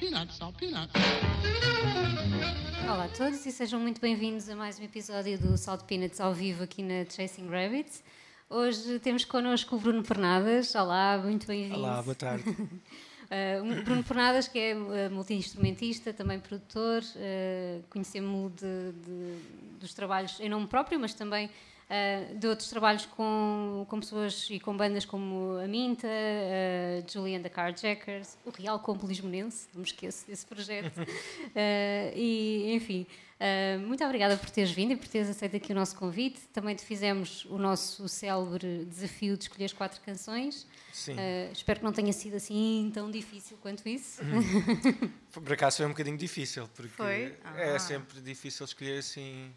peanuts, salt peanuts. Olá a todos e sejam muito bem-vindos a mais um episódio do Salt Peanuts ao vivo aqui na Chasing Rabbits. Hoje temos connosco o Bruno Pernadas. Olá, muito bem-vindo. Olá, boa tarde. Uh, Bruno Pernadas, que é uh, multi-instrumentista, também produtor, uh, conhecemos-lo dos trabalhos em nome próprio, mas também uh, de outros trabalhos com, com pessoas e com bandas como a Minta, uh, Julian the Carjackers, o Real Combo Lisbonense, não me esqueço desse projeto. e, enfim, muito obrigada por teres vindo e por teres aceito aqui o nosso convite. Também te fizemos o nosso célebre desafio de escolher as quatro canções. Sim. Uh, espero que não tenha sido assim tão difícil quanto isso. Hum. Por acaso foi um bocadinho difícil, porque foi? é Ah. sempre difícil escolher assim.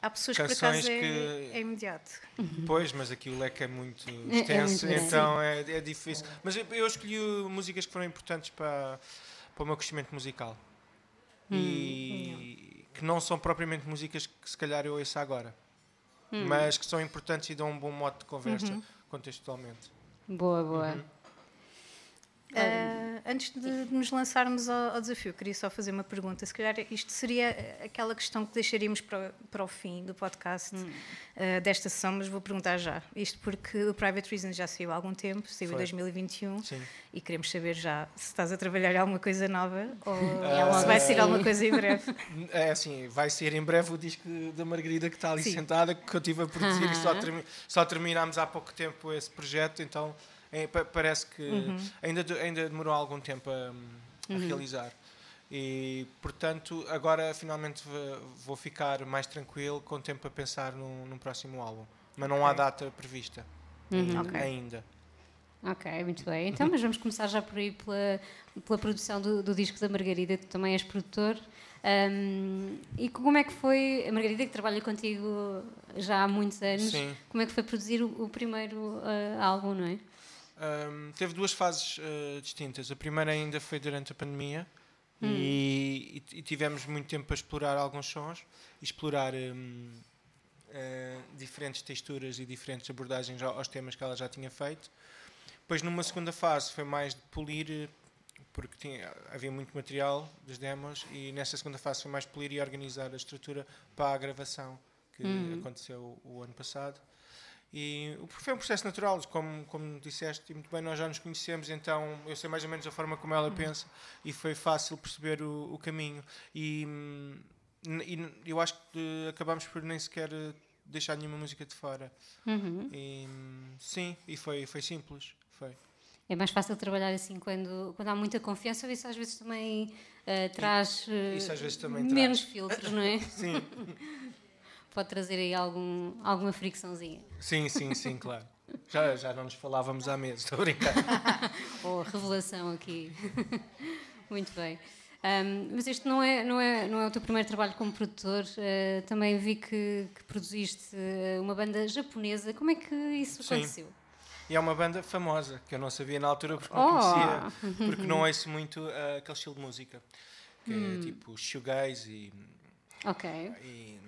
Há pessoas que por Canções acaso é, que- é imediato. Pois, mas aqui o leque é muito É- é extenso, muito grande. então é, é difícil. Mas eu, eu escolhi músicas que foram importantes para, para o meu crescimento musical. Hum, E que não são propriamente músicas que se calhar eu ouço agora. Hum. Mas que são importantes e dão um bom modo de conversa Uhum. contextualmente. Boa, boa. Uhum. Ah, antes de nos lançarmos ao, ao desafio, queria só fazer uma pergunta. Se calhar isto seria aquela questão que deixaríamos para, para o fim do podcast ah, desta sessão, mas vou perguntar já. Isto porque o Private Reason já saiu há algum tempo, saiu em Foi. 2021, Sim. e queremos saber já se estás a trabalhar alguma coisa nova ou Ah, se vai sair alguma coisa em breve. É assim, vai ser em breve o disco da Margarida que está ali Sim. sentada, que eu estive a produzir e só, termi- só terminámos há pouco tempo esse projeto, então parece que ainda, de- ainda demorou algum tempo a, a realizar. E, portanto, agora finalmente vou ficar mais tranquilo, com tempo a pensar num, num próximo álbum. Mas não há data prevista ainda. Ok. ainda. Ok, muito bem. Então, mas vamos começar já por aí pela, pela produção do, do disco da Margarida, tu também és produtor. Ahm, e como é que foi, a Margarida que trabalha contigo já há muitos anos, Sim. como é que foi produzir o, o primeiro ah, álbum, não é? Um, teve duas fases uh, distintas. A primeira ainda foi durante a pandemia e, e- e tivemos muito tempo para explorar alguns sons explorar um, uh, diferentes texturas e diferentes abordagens ao- aos temas que ela já tinha feito. Depois, numa segunda fase, foi mais de polir, porque tinha, havia muito material das demos, e nessa segunda fase foi mais polir e organizar a estrutura para a gravação que aconteceu o ano passado. E foi um processo natural, como, como disseste, e muito bem, nós já nos conhecemos, então eu sei mais ou menos a forma como ela pensa e foi fácil perceber o, o caminho. E, hum, e eu acho que eh, acabámos por nem sequer eh, deixar nenhuma música de fora. Uhum. E, hum, sim, e foi, foi simples. Foi. É mais fácil trabalhar assim quando, quando há muita confiança, ou isso às vezes também ah, traz isso vezes também menos traz. filtros, não é? Sim, Pode trazer aí algum, alguma fricçãozinha. sim, sim, sim, claro. Já, já não nos falávamos há meses, estou a brincar. Ou revelação aqui. Muito bem. Ahm, mas este não é, não, é, não é o teu primeiro trabalho como produtor. eh, também vi que, que produziste eh, uma banda japonesa. Como é que isso Sim. aconteceu? E é uma banda famosa, que eu não sabia na altura porque não Oh! conhecia, porque não ouço muito ah, aquele estilo de música, que Hum. é tipo shoegaze e, Ok. e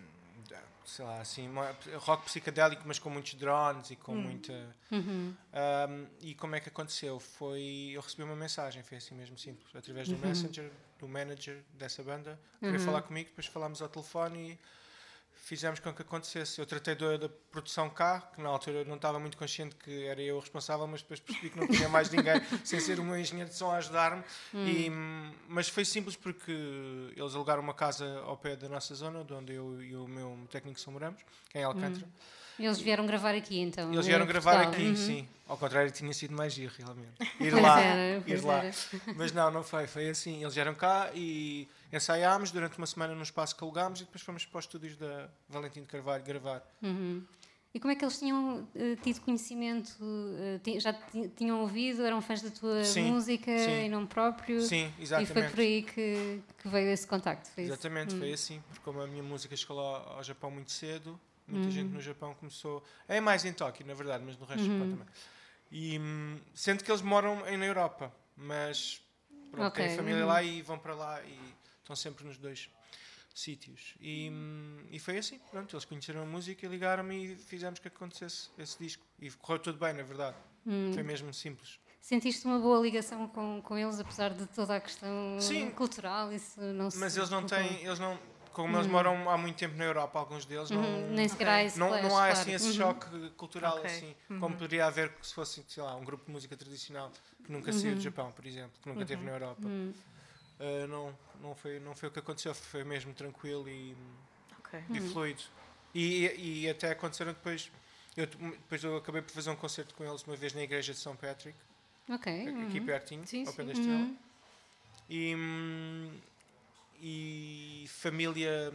sei lá, assim, rock psicadélico, mas com muitos drones e com muita. Uhum. Um, e como é que aconteceu? Foi. Eu recebi uma mensagem, foi assim mesmo simples, através do Messenger, do manager dessa banda, queria falar comigo, depois falámos ao telefone e fizemos com que acontecesse. Eu tratei da, da produção cá, que na altura não estava muito consciente que era eu o responsável, mas depois percebi que não tinha mais ninguém sem ser o meu engenheiro de som a ajudar-me. Hum, Mas foi simples porque eles alugaram uma casa ao pé da nossa zona, de onde eu e o meu técnico som moramos, que é em Alcântara. Eles vieram gravar aqui então. Eles vieram gravar Portugal. aqui, Uhum. sim. Ao contrário, tinha sido mais giro, realmente. Ir Pois lá, era, ir lá. era. Mas não, não foi. Foi assim. Eles vieram cá e ensaiámos durante uma semana num espaço que alugámos e depois fomos para os estúdios da Valentim de Carvalho gravar. Uhum. E como é que eles tinham eh, tido conhecimento? ti- já ti- tinham ouvido? Eram fãs da tua Sim, música sim. em nome próprio? Sim, E foi exatamente. por aí que, que veio esse contacto? Foi? Exatamente, Hum. foi assim. Porque como a minha música chegou lá ao Japão muito cedo, muita Uhum. gente no Japão começou. É mais em Tóquio, na verdade, mas no resto do Uhum. Japão também. E hum, sendo que eles moram em, na Europa, mas pronto, Ok, têm família uhum. lá e vão para lá e estão sempre nos dois sítios. E, hum, e foi assim, pronto, eles conheceram a música e ligaram-me e fizemos que acontecesse esse disco. E correu tudo bem, na verdade. Hum. Foi mesmo simples. Sentiste uma boa ligação com, com eles, apesar de toda a questão Sim. cultural? Isso não Mas eles não têm, eles não, como eles moram há muito tempo na Europa, alguns deles, não, Uhum, nem sequer não, não há assim esse Uhum. choque cultural Ok. assim, como poderia haver se fosse, sei lá, um grupo de música tradicional que nunca saiu Uhum. do Japão, por exemplo, que nunca esteve na Europa. Uh, não, não, foi, não foi o que aconteceu, foi mesmo tranquilo e, Ok. e Uhum. fluido. E, e, até aconteceram depois. Eu, depois eu acabei por fazer um concerto com eles uma vez na igreja de São Patrick, Ok. aqui uhum. pertinho, Sim, ao pé da Estrela. E, hum, e família,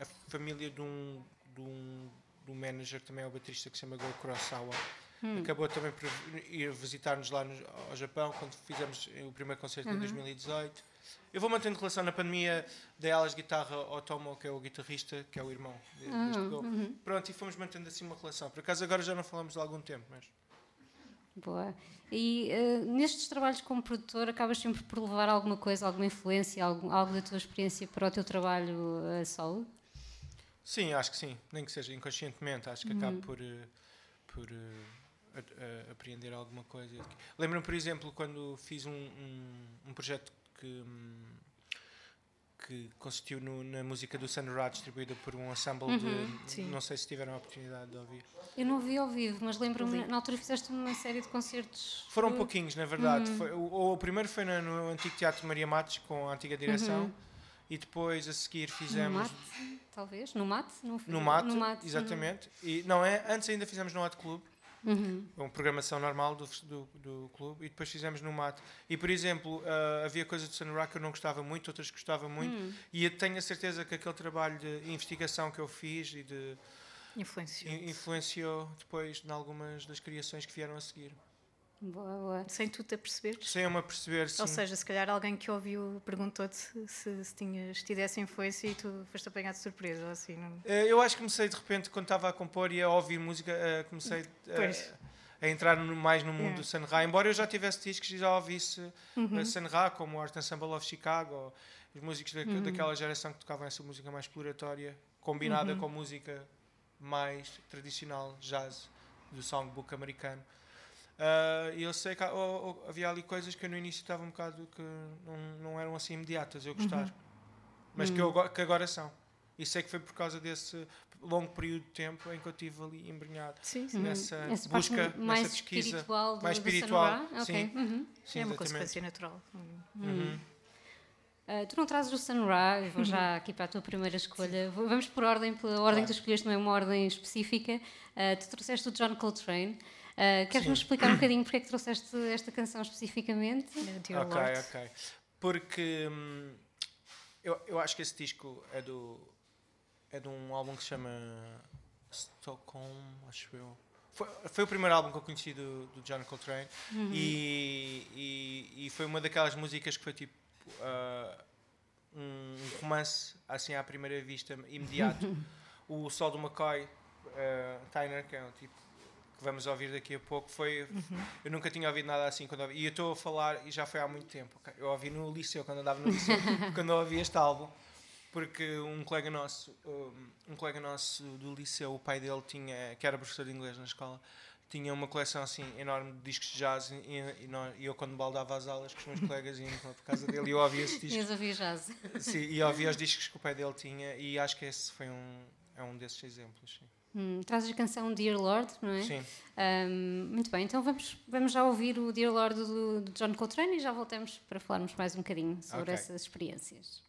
a família de um, de um, de um manager, também é o baterista que se chama Go Kurosawa, Hum. acabou também por ir visitar-nos lá no, ao Japão quando fizemos o primeiro concerto Uhum. em 2018. Eu vou mantendo relação na pandemia, dei aulas de guitarra ao Tomo, que é o guitarrista, que é o irmão de- deste Go. uhum. Pronto, e fomos mantendo assim uma relação. Por acaso agora já não falamos há algum tempo, mas. Boa. E eh, nestes trabalhos como produtor, acabas sempre por levar alguma coisa, alguma influência, algo, algo da tua experiência para o teu trabalho a solo? Sim, acho que sim, nem que seja inconscientemente, acho que acabo por, eh, por a- a- apreender alguma coisa. Lembro-me, por exemplo, quando fiz um, um, um projeto que, que consistiu no- na música do Sun Ra, distribuída por um ensemble de. Sim. Não sei se tiveram a oportunidade de ouvir. Eu não vi ao vivo, mas lembro-me, na altura fizeste uma série de concertos. Foram pouquinhos, na verdade. Foi- o, o primeiro foi no, no antigo Teatro Maria Matos, com a antiga direção, e depois a seguir No fizemos. mate, talvez? No mate? Não? No Mate, No mate. exatamente. E, não é, antes ainda fizemos no Hot Club. Uhum. uma programação normal do, do, do clube e depois fizemos no mate. E por exemplo, ah, havia coisas de Sun Ra que eu não gostava muito, outras que gostava muito, Hum. e eu tenho a certeza que aquele trabalho de investigação que eu fiz e de Influenciou. in- influenciou depois em algumas das criações que vieram a seguir. Boa, boa. Sem tu te aperceberes? Sem eu me aperceber, sim. Ou seja, se calhar alguém que ouviu perguntou-te se, se tinhas tido essa influência e tu foste apanhado de surpresa ou assim. Não... Eh, Eu acho que comecei de repente, quando estava a compor e a ouvir música, eh, comecei eh, Pois. a entrar mais no mundo É. do Sun Ra. Embora eu já tivesse discos e já ouvisse Uhum. uh, Sun Ra, como o Art Ensemble of Chicago, os músicos da- Uhum. daquela geração que tocavam essa música mais exploratória, combinada Uhum. com música mais tradicional, jazz, do songbook americano. Uh, eu sei que oh, oh, havia ali coisas que no início estava um bocado que não, não eram assim imediatas eu gostar, Uhum. mas que, eu, go- que agora são. E sei que foi por causa desse longo período de tempo em que eu estive ali embrenhado Sim, sim. nessa Essa busca, mais nessa pesquisa. espiritual mais espiritual, sim. Uhum. Sim, é uma exatamente. consequência natural. Hum. Uhum. Uh, tu não trazes o Sun Ra, vou já aqui para a tua primeira escolha. Vamos por ordem, pela ordem que tu escolheste, não é uma ordem específica. Uh, tu trouxeste o John Coltrane. Uh, Queres-nos Sim. explicar um bocadinho porque é que trouxeste esta canção especificamente? Dear Ok, Lord. ok. Porque hum, eu, eu acho que esse disco é do é de um álbum que se chama Stockholm, acho eu. Foi, foi o primeiro álbum que eu conheci do, do John Coltrane e, e, e foi uma daquelas músicas que foi tipo ah, um romance assim à primeira vista, imediato. o Sol do McCoy ah, Tyner, que é um tipo que vamos ouvir daqui a pouco, foi. Eu nunca tinha ouvido nada assim quando ouvi. E eu estou a falar, e já foi há muito tempo. ok? Eu ouvi no liceu, quando andava no liceu, quando eu ouvi este álbum, porque um colega nosso, um, colega nosso do liceu, o pai dele tinha, que era professor de inglês na escola, tinha uma coleção assim enorme de discos de jazz e, e eu quando baldava as aulas com os meus colegas lá por casa dele e eu ouvia esse disco Ias ouvir jazz. sim, e ouvia os discos que o pai dele tinha e acho que esse foi um, é um desses exemplos. Sim. Hum, trazes a canção Dear Lord, não é? Sim. Um, muito bem, então vamos, vamos já ouvir o Dear Lord do, do John Coltrane e já voltamos para falarmos mais um bocadinho sobre Ok. essas experiências.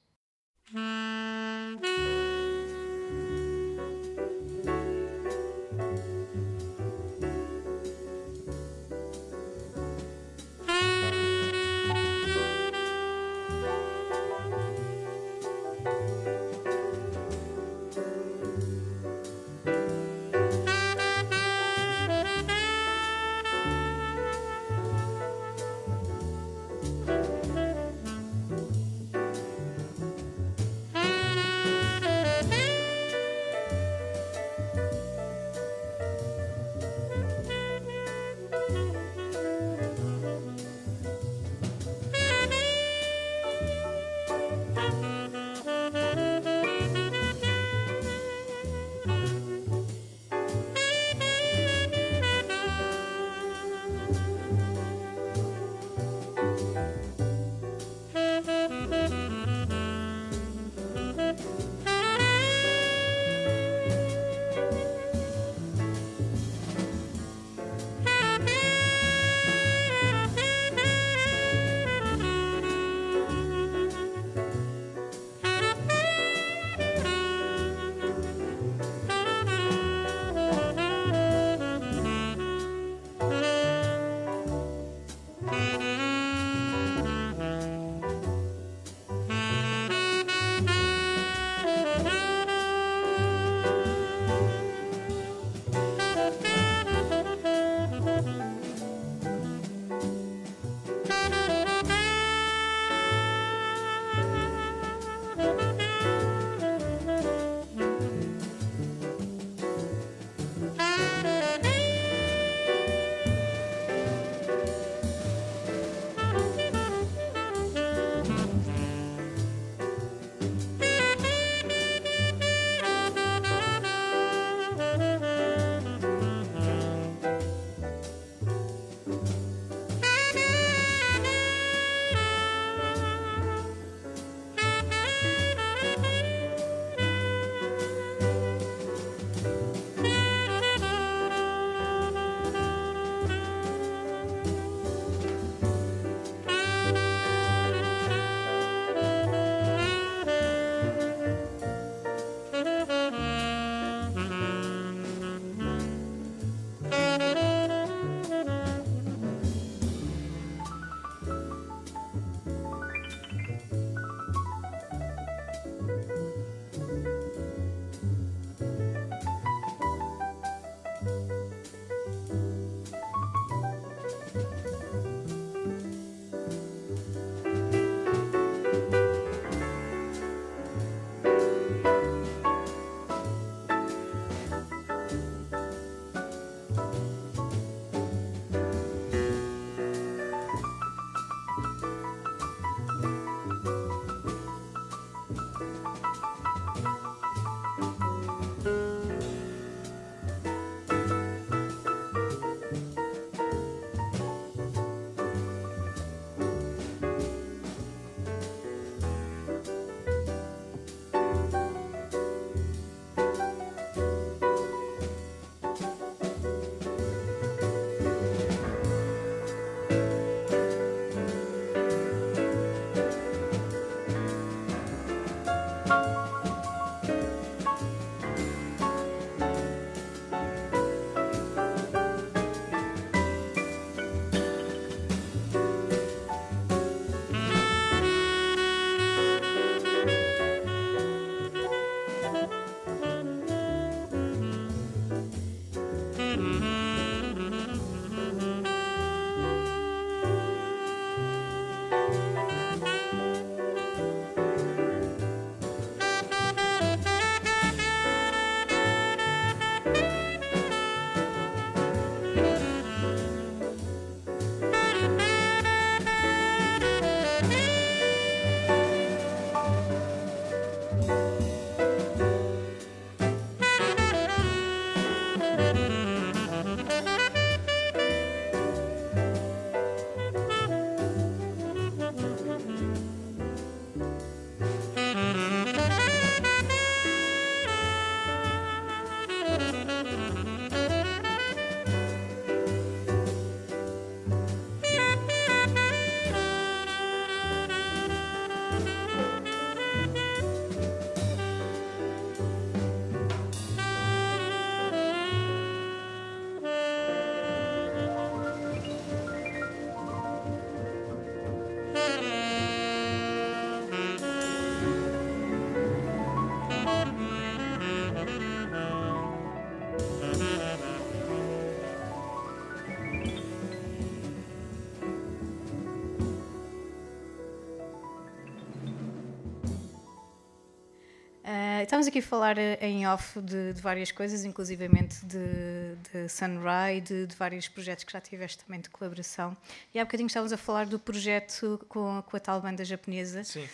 Estamos aqui a falar uh, em off de, de, várias coisas, inclusivamente de, de Sunrise, de, de, vários projetos que já tiveste também de colaboração. E há bocadinho estávamos a falar do projeto com, com a tal banda japonesa. Sim.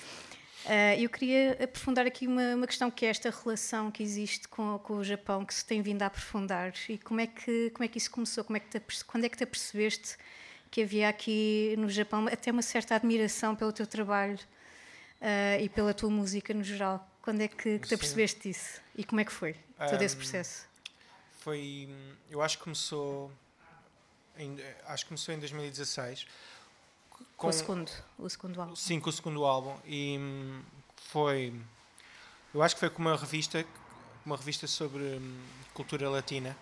Uh, eu queria aprofundar aqui uma, uma, questão que é esta relação que existe com, com, o Japão, que se tem vindo a aprofundar e como é que, como é que isso começou? Como é que te, quando é que te apercebeste que havia aqui no Japão até uma certa admiração pelo teu trabalho uh, e pela tua música no geral? Quando é que, que te apercebeste disso e como é que foi todo um, esse processo? Foi, eu acho que começou, em, acho que começou em 2016 com, o segundo, o segundo álbum. Sim, com o segundo álbum. E hum, foi. Eu acho que foi com uma revista, uma revista sobre hum, cultura latina,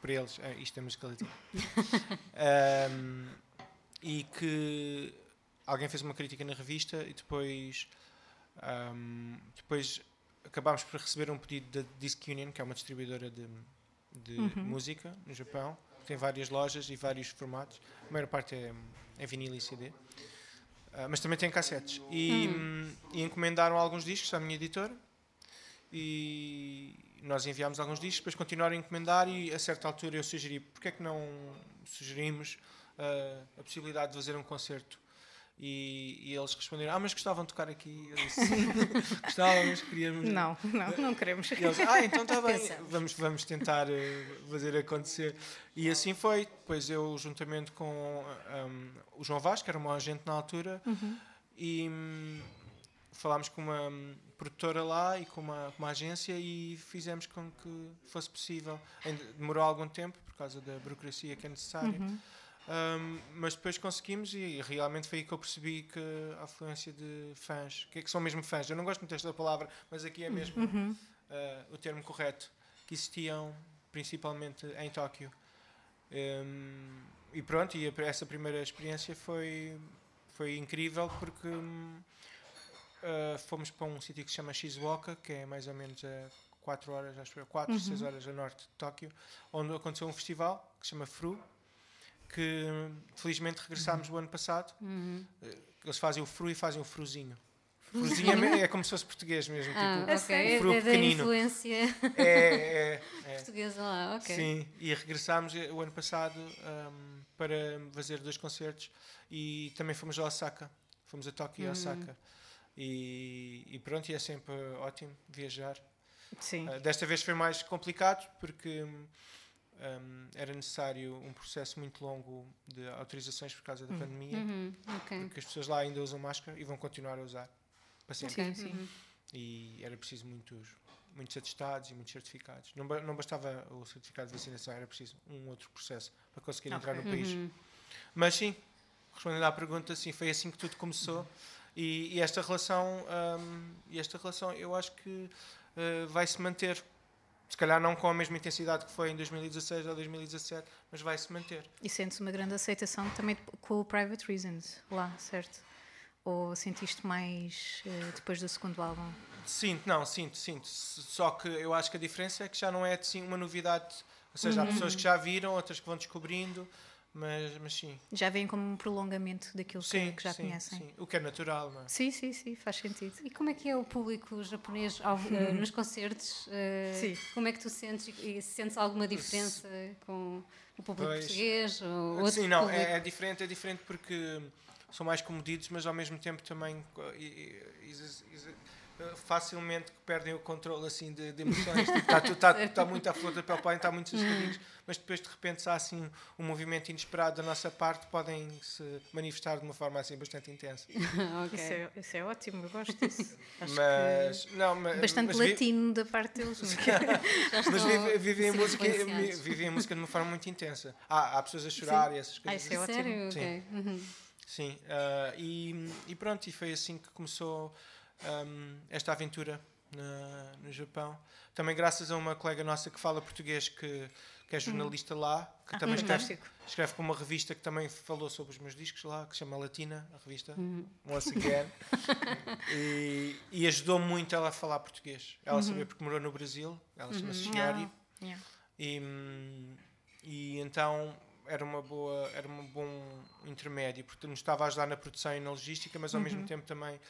para eles. É, isto é música latina. um, e que alguém fez uma crítica na revista e depois. Um, depois acabámos por receber um pedido da Disc Union, que é uma distribuidora de, de uhum. música no Japão. Tem várias lojas e vários formatos. A maior parte é, é vinil e CD. Uh, mas também tem cassetes. E, hum. e, encomendaram alguns discos à minha editora e nós enviámos alguns discos, depois continuaram a encomendar e a certa altura eu sugeri, porque é que não sugerimos uh, a possibilidade de fazer um concerto e, e, eles responderam: Ah, mas gostavam de tocar aqui? Eu disse: Sim, gostávamos, queríamos. Não, não, não queremos. E eles: Ah, então está bem, vamos, vamos tentar uh, fazer acontecer. E assim foi. Depois eu, juntamente com um, o João Vasco, que era um agente na altura, uhum. e um, falámos com uma produtora lá e com uma, uma agência e fizemos com que fosse possível. Demorou algum tempo por causa da burocracia que é necessária. Uhum um, mas depois conseguimos e realmente foi aí que eu percebi que a afluência de fãs, que, é que são mesmo fãs, eu não gosto muito desta palavra, mas aqui é mesmo uhum. uh, o termo correto, que existiam principalmente em Tóquio. Um, e pronto, e essa primeira experiência foi, foi incrível porque uh, fomos para um sítio que se chama Shizuoka, que é mais ou menos a 4 horas, acho que 4, uhum. 6 horas a norte de Tóquio, onde aconteceu um festival que se chama Fru, que felizmente regressámos uhum. o ano passado. Uhum. Eles fazem o fru e fazem o fruzinho. Fruzinho é, é como se fosse português mesmo. Ah, tipo, okay. fru é pequenino. influência é, é, é. portuguesa lá, ok. Sim, e regressámos o ano passado um, para fazer dois concertos e também fomos a Osaka. Fomos a Tóquio e uhum. Osaka. E, e, pronto, e é sempre ótimo viajar. Sim. Uh, desta vez foi mais complicado porque um, era necessário um processo muito longo de autorizações por causa da uhum. pandemia, uhum. Okay. porque as pessoas lá ainda usam máscara e vão continuar a usar para sempre. Sim. Uhum. E era preciso muitos, muitos atestados e muitos certificados. Não, não bastava o certificado de vacinação, era preciso um outro processo para conseguir okay. entrar no país. Uhum. Mas sim, respondendo à pergunta, sim, foi assim que tudo começou. E, e, esta relação, um, e esta relação, eu acho que uh, vai se manter se calhar não com a mesma intensidade que foi em 2016 ou 2017, mas vai se manter. E sentes uma grande aceitação também com o Private Reasons lá, certo? Ou sentiste mais uh, depois do segundo álbum? Sinto, não, sinto, sinto. Só que eu acho que a diferença é que já não é assim uma novidade. Ou seja, uhum. há pessoas que já viram, outras que vão descobrindo. Mas, mas sim. Já vem como um prolongamento daquilo sim, que, que, já sim, conhecem. Sim, o que é natural, não é? Sim, sim, sim, faz sentido. E como é que é o público japonês ao, uh, nos concertos? Uh, sim. Como é que tu sentes e sentes alguma diferença com o público pois, português ou outro Sim, não, é, é, diferente, é diferente porque são mais comedidos, mas ao mesmo tempo também facilmente perdem o controle assim de, de emoções. Tipo, está, está, está muito à flor da pele, podem estar muito sossegadinhos, mas depois de repente se há assim um movimento inesperado da nossa parte, podem se manifestar de uma forma assim bastante intensa. okay. isso, é, isso, é, ótimo, eu gosto disso. Acho mas, não, mas, bastante mas, latino da parte deles. mas vivem a música, vivem a música de uma forma muito intensa. Há, há pessoas a chorar Sim. e essas coisas. Ah, isso é ótimo. Sério? Sim. Okay. Uhum. Sim, uh, e, e pronto, e foi assim que começou um, esta aventura na, no Japão. Também graças a uma colega nossa que fala português, que, que é jornalista uhum. lá, que ah, também escreve, escreve para uma revista que também falou sobre os meus discos lá, que se chama Latina, a revista, uhum. Once Again. e, e ajudou muito ela a falar português. Ela uhum. sabia porque morou no Brasil, ela chama-se Chiori. Ah, yeah. E, e então era uma boa era um bom intermédio porque nos estava a ajudar na produção e na logística mas ao mesmo uhum. tempo também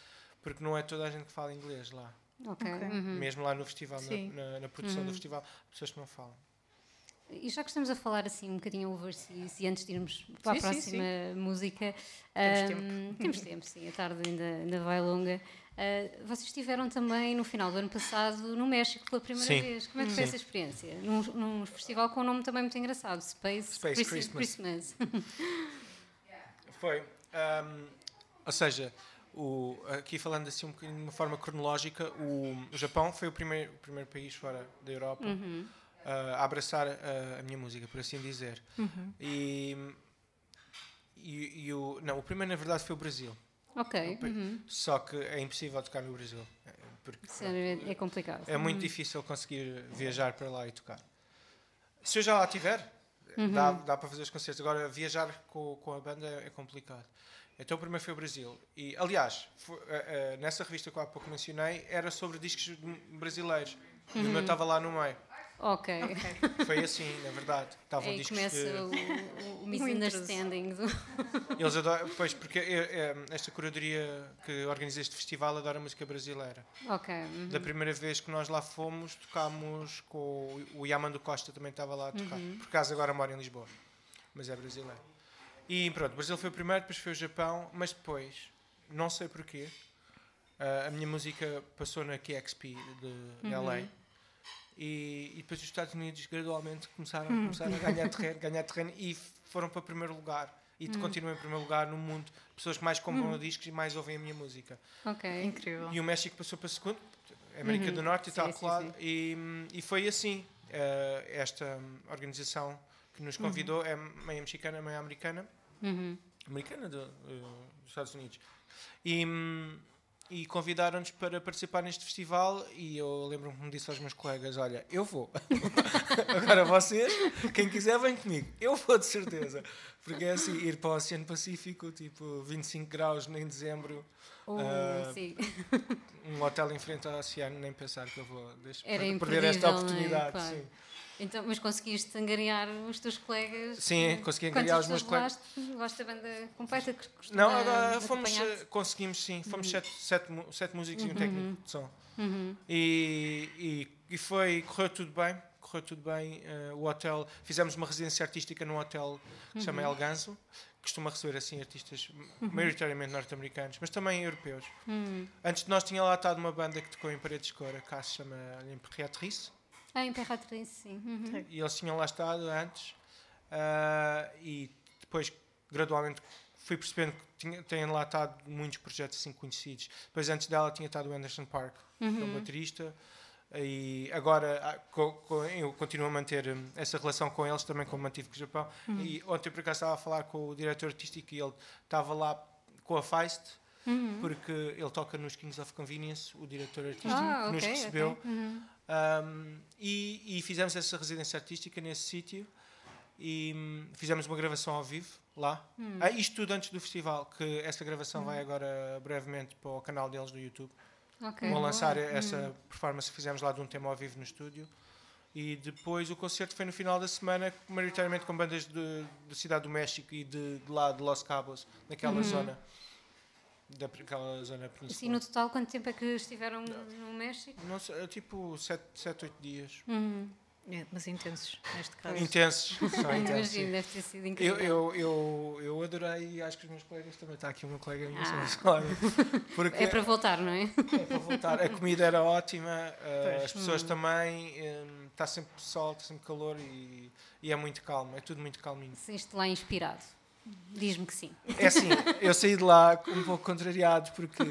porque não é toda a gente que fala inglês lá. Ok. Ok. Uhum. Mesmo lá no festival, Sim. na, na- na produção do festival, pessoas que não falam. E já que estamos a falar assim um bocadinho overseas e antes de irmos para Sim, a sim, próxima música, Temos ahm, temos tempo, sim, a tarde ainda, ainda vai longa. Ah, vocês estiveram também no final do ano passado no México pela primeira Sim. vez. Como é que foi essa experiência? Num, num festival com um nome também muito engraçado, Space, Space Christ- Christmas. Christmas. Foi. ahm, ou seja, o, aqui falando assim um de uma forma cronológica, o, o Japão foi o primeiro, o primeiro país fora da Europa ah, a abraçar a, a minha música, por assim dizer. E, e, e o, não, o primeiro na verdade foi o Brasil. ok, uhum. Só que é impossível tocar no Brasil. eh, Porque é, é complicado. é muito difícil conseguir viajar para lá e tocar. Se eu já lá estiver, dá, dá para fazer os concertos. Agora, viajar com, com a banda é, é complicado. Então, o primeiro foi o Brasil. E, aliás, foi- eh, eh, nessa revista que há pouco mencionei, era sobre discos brasileiros. E o meu estava lá no meio. Ok. Foi assim, na verdade. Estavam Aí discos começa de... o, o, o misunderstanding. do- Eles adoram, pois, porque eh, esta curadoria que organiza este festival adora música brasileira. ok. uhum. Da primeira vez que nós lá fomos, tocámos com o- o Yamando Costa, também estava lá a tocar. Por acaso agora mora em Lisboa, mas é brasileiro. E pronto, o Brasil foi o primeiro, depois foi o Japão, mas depois, não sei porquê, ah, a minha música passou na KXP de, de LA. E, e depois os Estados Unidos gradualmente começaram, começaram a ganhar terreno, ganhar terreno e foram para o primeiro lugar. E continuam em primeiro lugar no mundo. Pessoas que mais compram discos e mais ouvem a minha música. Ok. Incrível. E o México passou para segundo, América do Norte e tal, claro. E, e foi assim. eh, esta hum, organização que nos convidou é meio mexicana, meio americana. Uhum. Americana do, eh, dos Estados Unidos. E, hum, e convidaram-nos para participar neste festival. E eu lembro-me que me disse aos meus colegas: Olha, eu vou. Agora vocês, quem quiser, vem comigo. Eu vou de certeza. Porque é assim: ir para o Oceano Pacífico, tipo 25 graus em dezembro Ah, sim. um hotel em frente ao oceano, nem pensar que eu vou deixar, Era perder esta é? oportunidade. Claro. Então, mas conseguiste angariar os teus colegas? Sim, consegui angariar os meus pessoas levaste? Levaste a banda completa que Não, agora fomos, eh, conseguimos sim, fomos sete, sete, mu- sete músicos e um técnico de som. Uhum. E, e, e foi, correu tudo bem, correu tudo bem. eh, o hotel, fizemos uma residência artística num hotel que se chama El Ganso, que costuma receber assim artistas maioritariamente norte-americanos, mas também europeus. Uhum. Antes de nós tinha lá estado uma banda que tocou em Paredes de Cora, cá se chama Imperatrice. Ah, Imperatriz, sim. Uhum. e eles tinham lá estado antes ah, e depois gradualmente fui percebendo que tinha, têm lá estado muitos projetos assim conhecidos. Depois antes dela tinha estado o Anderson Park, que é um baterista. E agora ah, co- co- eu continuo a manter hum, essa relação com eles, também como mantive com o Japão. E ontem por acaso estava a falar com o diretor artístico e ele estava lá com a Feist, porque ele toca nos Kings of Convenience, o diretor artístico Ah, que nos ok, recebeu. ok. Uhum. Um, e, e fizemos essa residência artística nesse sítio e hum, fizemos uma gravação ao vivo lá. Ah, isto tudo antes do festival, que essa gravação vai agora brevemente para o canal deles do YouTube. Ok. Vão lançar essa performance que fizemos lá de um tema ao vivo no estúdio. E depois o concerto foi no final da semana, maioritariamente com bandas da Cidade do México e de, de lá de Los Cabos, naquela zona. Daquela zona Assim, peninsular. no total, quanto tempo é que estiveram no México? Não sei, é tipo 7, 8 dias. Uhum. É, mas intensos, neste caso. Intensos. São intensos. Imagino, deve ter sido Eu, incrível. eu, eu, eu adorei e acho que os meus colegas também. Está aqui o meu colega minha ah. escola. Porque É para voltar, não é? é para voltar. A comida era ótima, uh, Pois. as pessoas também. um, Está sempre sol, está sempre calor e, e é muito calmo. É tudo muito calminho. Saíste lá inspirado. Diz-me que sim. É assim, eu saí de lá um pouco contrariado porque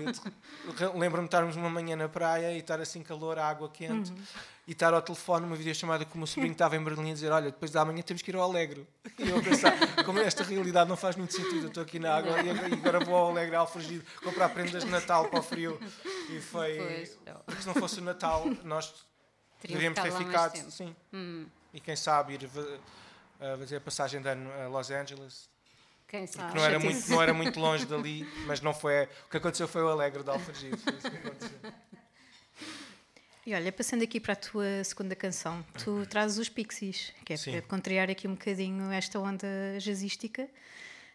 lembro-me de estarmos uma manhã na praia e estar assim calor, água quente e estar ao telefone numa videochamada com o meu sobrinho que estava em Berlim a dizer olha, depois da manhã temos que ir ao Alegre. E eu a pensar, como esta realidade não faz muito sentido, eu estou aqui na água e agora- vou ao Alegre Alfragido comprar prendas de Natal para o frio. E foi... Pois, não. Porque se não fosse o Natal, nós Teriam deveríamos ter ficado. Sim. Hum, E quem sabe ir fazer a passagem de ano a Los Angeles quem sabe? não era, muito, não era muito longe dali, mas não foi. O que aconteceu foi o Alegre de Alfragido. Foi isso que aconteceu. E olha, passando aqui para a tua segunda canção, tu trazes os Pixies, que é Sim. para contrariar aqui um bocadinho esta onda jazzística.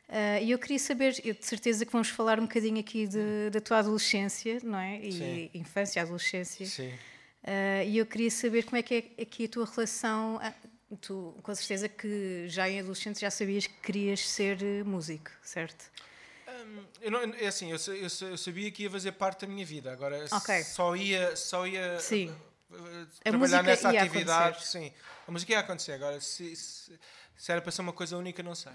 Uh, e eu queria saber, eu de certeza que vamos falar um bocadinho aqui de, da tua adolescência, não é? E Sim. infância, adolescência. Sim. Uh, e eu queria saber como é que é aqui a tua relação. Tu, com certeza que já em adolescente já sabias que querias ser eh, músico, certo? Hum, eu não, é assim, eu, eu eu sabia que ia fazer parte da minha vida. Agora Ok. só ia, só ia Sim. A trabalhar nessa atividade. acontecer. Sim, a música ia acontecer. Agora, se, se, se era para ser uma coisa única, não sei.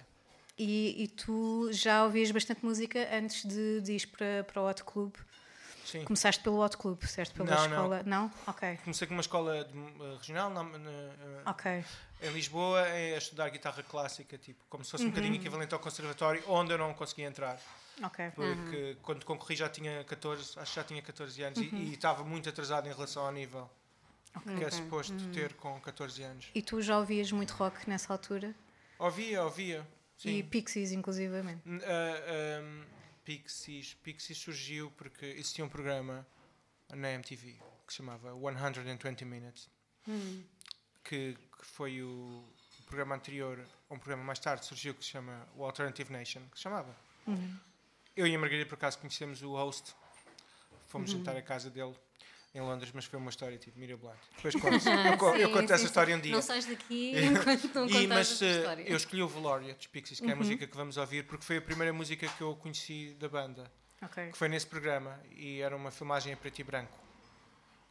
E, e tu já ouvias bastante música antes de, de ir para, para o Hot Club? Sim. Começaste pelo Hot Club, certo? Pela Não, não. escola? Não? Ok. Comecei com uma escola de- uh, regional na- na- uh, Ok. em Lisboa a estudar guitarra clássica, tipo, como se fosse Uhum. um bocadinho equivalente ao conservatório, onde eu não conseguia entrar. Ok. Porque quando concorri já tinha 14, acho que já tinha 14 anos e- Uhum. e estava muito atrasado em relação ao nível que é suposto ter com 14 anos. E tu já ouvias muito rock nessa altura? Ouvia, ouvia. Sim. E Pixies, inclusivamente. N- ah, ahm, Pixies. Pixies surgiu porque existia um programa na MTV que se chamava 120 Minutes, que, que foi o, programa anterior, um programa mais tarde surgiu que se chama o Alternative Nation, que se chamava. Eu e a Margarida, por acaso, conhecemos o host, fomos jantar à casa dele em Londres, mas foi uma história tipo mirabolante. Depois conto, eu, eu conto sim, essa sim. história um dia. Não sais daqui enquanto não E, mas eh, história. eu escolhi o Valoria dos Pixies, que é a Uhum. música que vamos ouvir, porque foi a primeira música que eu conheci da banda, Ok. que foi nesse programa, e era uma filmagem a preto e branco.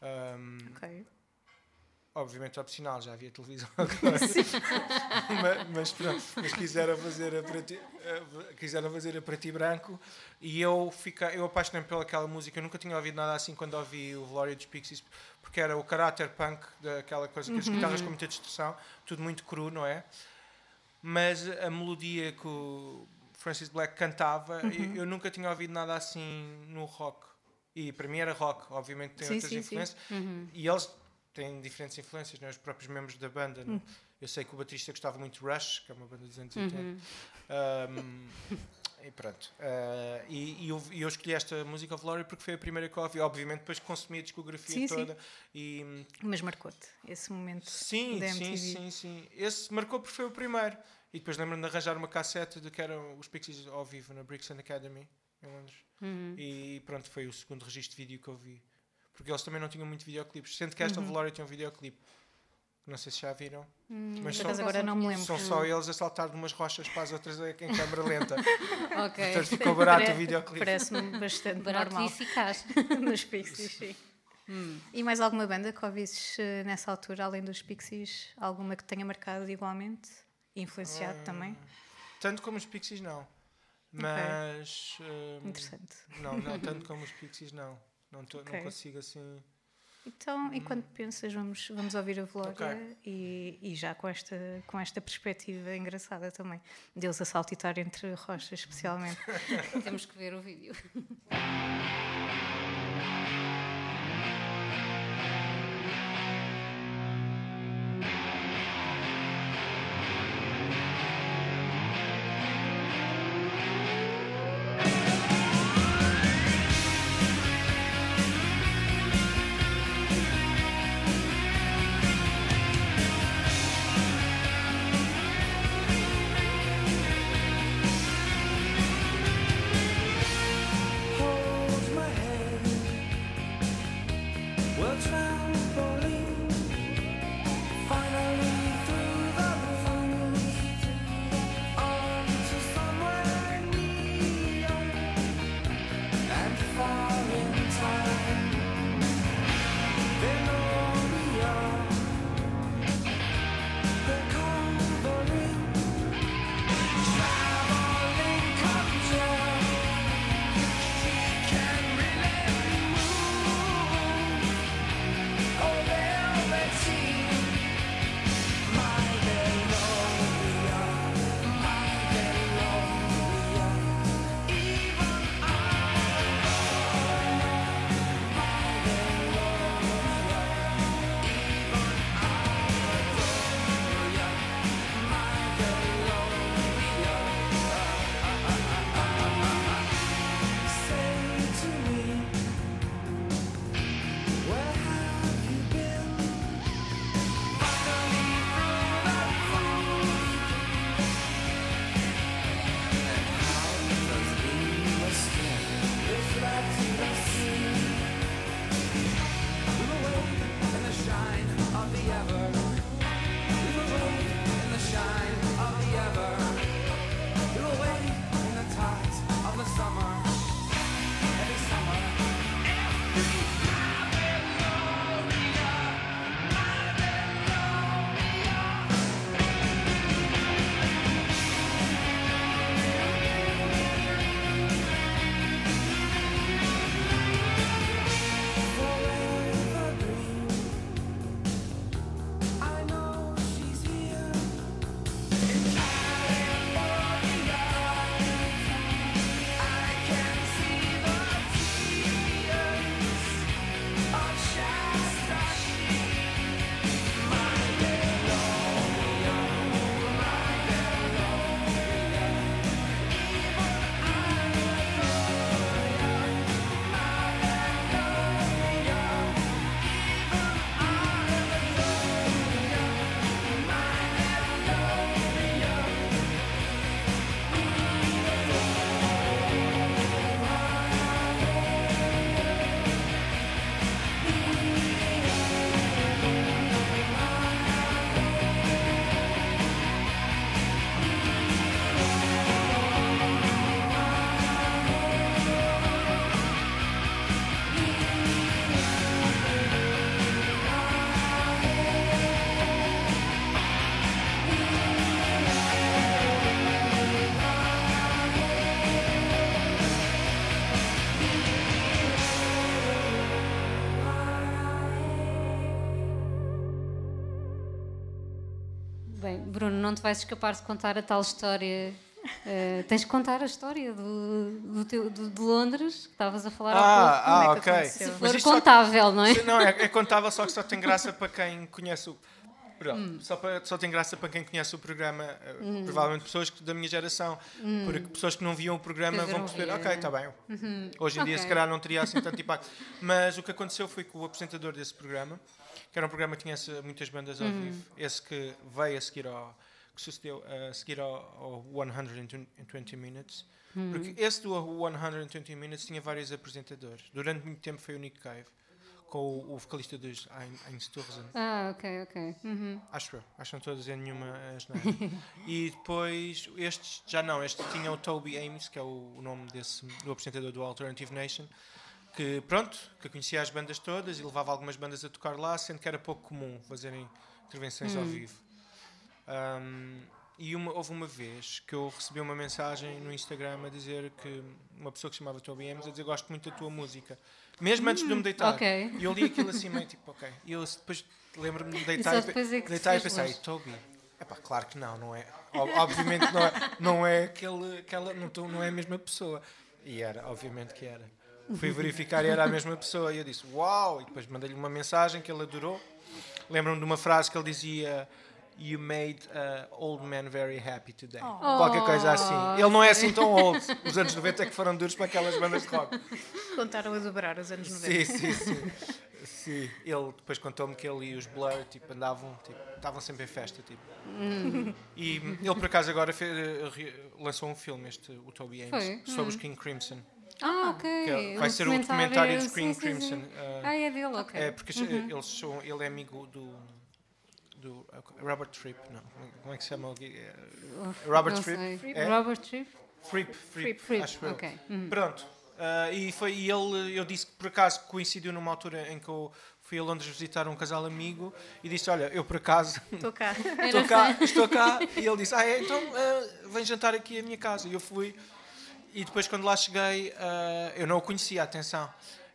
Ahm, Ok. Obviamente opcional, já havia televisão mas, mas pronto, mas quiseram fazer a preto, eh, quiseram fazer a preto e branco e eu fiquei, eu apaixonei-me pelaquela música, eu nunca tinha ouvido nada assim quando ouvi o Valoria dos Pixies, porque era o caráter punk daquela coisa, que as guitarras com muita distorção, tudo muito cru, não é? Mas a melodia que o Francis Black cantava, eu, eu nunca tinha ouvido nada assim no rock. E para mim era rock, obviamente tem Sim, outras sim, sim. influências. E eles têm diferentes influências, né? os próprios membros da banda. né? Eu sei que o baterista gostava muito de Rush, que é uma banda dos anos 80. Um, e pronto. Uh, e, e eu, e eu escolhi esta música of Glory porque foi a primeira que eu ouvi. Obviamente, depois consumi a discografia Sim, sim. toda. E, Mas marcou-te esse momento Sim, da sim, MTV. sim, sim. Esse marcou porque foi o primeiro. E depois lembro-me de arranjar uma cassete de que eram os Pixies ao vivo na Brixton Academy, em Londres. E pronto, foi o segundo registro de vídeo que eu vi. Porque eles também não tinham muito videoclipes. Sendo que esta Uhum. Valória tem um videoclipe. Não sei se já viram. mas Por são, agora não me lembro. são só eles a saltar de umas rochas para as outras em câmera lenta. Ok. Portanto, ficou barato Pare- o videoclipe. Parece-me bastante Barato normal. e eficaz. nos Pixies, sim. E mais alguma banda que ouvisses eh, nessa altura, além dos Pixies? Alguma que tenha marcado igualmente? Influenciado também? Tanto como os Pixies, não. Mas. hum, Interessante. não, não, tanto como os Pixies, não. Não, tô- Ok. não consigo assim. Então, enquanto pensas, vamos, vamos ouvir a Vlória Ok. e, e já com esta, com esta perspectiva engraçada também. Deus a saltitar entre rochas, especialmente. Temos que ver o vídeo. Bruno, não te vais escapar de contar a tal história. Uh, tens de contar a história do, do teu, do, de Londres, que estavas a falar ah, há pouco. Ah, é ok. Se for contável, só, não é? Não, é, é contável, só que só tem graça para quem conhece o. Hum. Só, para, só tem graça para quem conhece o programa, hum. provavelmente pessoas que, da minha geração, hum. porque pessoas que não viam o programa vão perceber, ok, está bem. Uhum. Hoje em okay. dia, se calhar, não teria assim tanto impacto. Mas o que aconteceu foi que o apresentador desse programa, que era um programa que tinha muitas bandas ao uhum. vivo, esse que veio a seguir ao. que sucedeu a seguir ao, ao 120 Minutes, uhum. porque esse do 120 Minutes tinha vários apresentadores. Durante muito tempo foi o Nick Cave com o, o vocalista dos Einstürzen. Ah, ok, ok. Uhum. Acho eu. Acho que não estou a dizer nenhuma E depois, estes já não. Este tinha o Toby Ames, que é o, o nome desse, do apresentador do Alternative Nation, que pronto, que conhecia as bandas todas e levava algumas bandas a tocar lá, sendo que era pouco comum fazerem intervenções ao hum. vivo. Um, e uma, houve uma vez que eu recebi uma mensagem no Instagram a dizer que uma pessoa que se chamava Toby Ames a dizer gosto muito da tua música. Mesmo antes de eu me deitar. Okay. E eu li aquilo assim meio tipo, ok. E eu depois lembro-me de deitar e, é deitar e pensei, Toby. É pá, claro que não, não é. Obviamente não é, não é aquele, aquela, não, tô, não é a mesma pessoa. E era, obviamente que era. Fui verificar e era a mesma pessoa. E eu disse, uau! E depois mandei-lhe uma mensagem que ele adorou. Lembro-me de uma frase que ele dizia You made uh, old man very happy today. Oh. Qualquer coisa assim. Ele não é assim tão old. Os anos 90 é que foram duros para aquelas bandas de rock. Contaram a dobrar os anos 90. Sim, sim, sim. sim. Ele depois contou-me que ele e os Blur tipo, andavam, tipo, estavam sempre em festa. Tipo. Hum. E ele por acaso agora fez, lançou um filme, este, o Toby Ames, Foi? sobre hum. os King Crimson. Ah, ok. É, vai ser o documentário dos King Crimson. Uh, ah, é dele, ok. É, porque uhum. eles são, ele é amigo do do Robert Tripp, não, como é que se chama? Robert Tripp? É? Robert Tripp? Fripp, Fripp, Fripp, acho okay. Uhum. Pronto. Uh, e foi e ele, eu disse que por acaso coincidiu numa altura em que eu fui a Londres visitar um casal amigo e disse: Olha, eu por acaso estou cá, estou cá, estou cá. E ele disse: Ah, é, então uh, vem jantar aqui à minha casa. E eu fui. E depois, quando lá cheguei, uh, eu não o conhecia, atenção.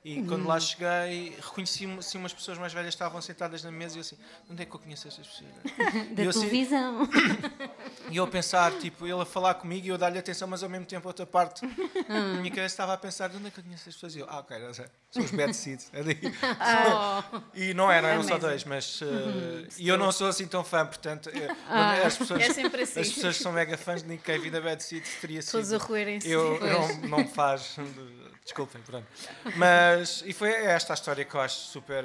E uhum. quando lá cheguei, reconheci assim, umas pessoas mais velhas estavam sentadas na mesa e eu assim, onde é que eu conheço estas pessoas? da e televisão. Assim, e eu a pensar, tipo, ele a falar comigo e eu dar-lhe atenção, mas ao mesmo tempo outra parte uhum. minha cabeça estava a pensar, onde é que eu conheço estas pessoas? E eu, ah, ok, não sei, são os Bad Seeds. oh. E não eram, eram só dois, mas. Uh, uhum. E eu não sou assim tão fã, portanto, eu, ah. as, pessoas, é sempre assim. as pessoas que são mega fãs de Nick Cave e da Bad Seeds teria sido. Todos a roerem-se. Eu, não, não me faz. Desculpem, pronto. Mas, e foi esta a história que eu acho super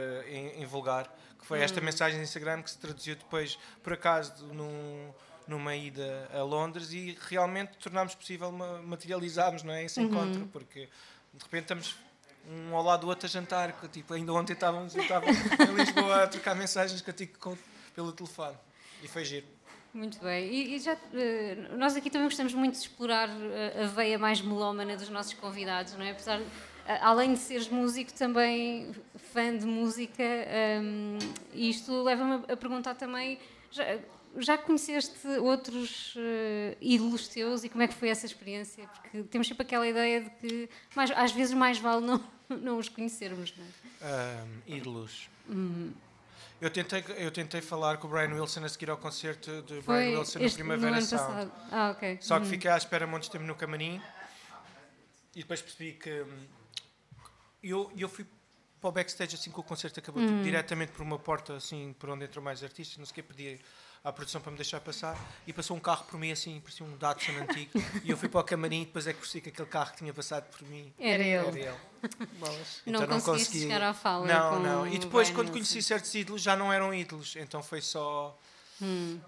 invulgar, que foi esta hum. mensagem no Instagram que se traduziu depois, por acaso, num, numa ida a Londres e realmente tornámos possível materializarmos não é, esse uhum. encontro, porque de repente estamos um ao lado do outro a jantar, que, tipo, ainda ontem estávamos, estávamos em Lisboa a trocar mensagens contigo pelo telefone. E foi giro. Muito bem. E, e já, uh, nós aqui também gostamos muito de explorar a, a veia mais melómana dos nossos convidados, não é? Apesar, uh, além de seres músico, também fã de música, um, e isto leva-me a perguntar também. Já, já conheceste outros uh, ídolos teus e como é que foi essa experiência? Porque temos sempre aquela ideia de que mais, às vezes mais vale não, não os conhecermos, não é? Um, ídolos. Uhum. Eu tentei, eu tentei falar com o Brian Wilson a seguir ao concerto de Brian Wilson na Primavera Sound. Ah, okay. Só que uhum. fiquei à espera muito tempo no camarim e depois percebi que hum, eu, eu fui para o backstage assim que o concerto acabou, uhum. diretamente por uma porta assim por onde entram mais artistas, não sei o que, pedi à produção para me deixar passar e passou um carro por mim assim, parecia um Datsun antigo e eu fui para o camarim e depois é que percebi que aquele carro que tinha passado por mim era, era ele. ele. Então não, não consegui chegar à fala. Não, não. E depois, quando conheci certos ídolos, já não eram ídolos, então foi só. Hum.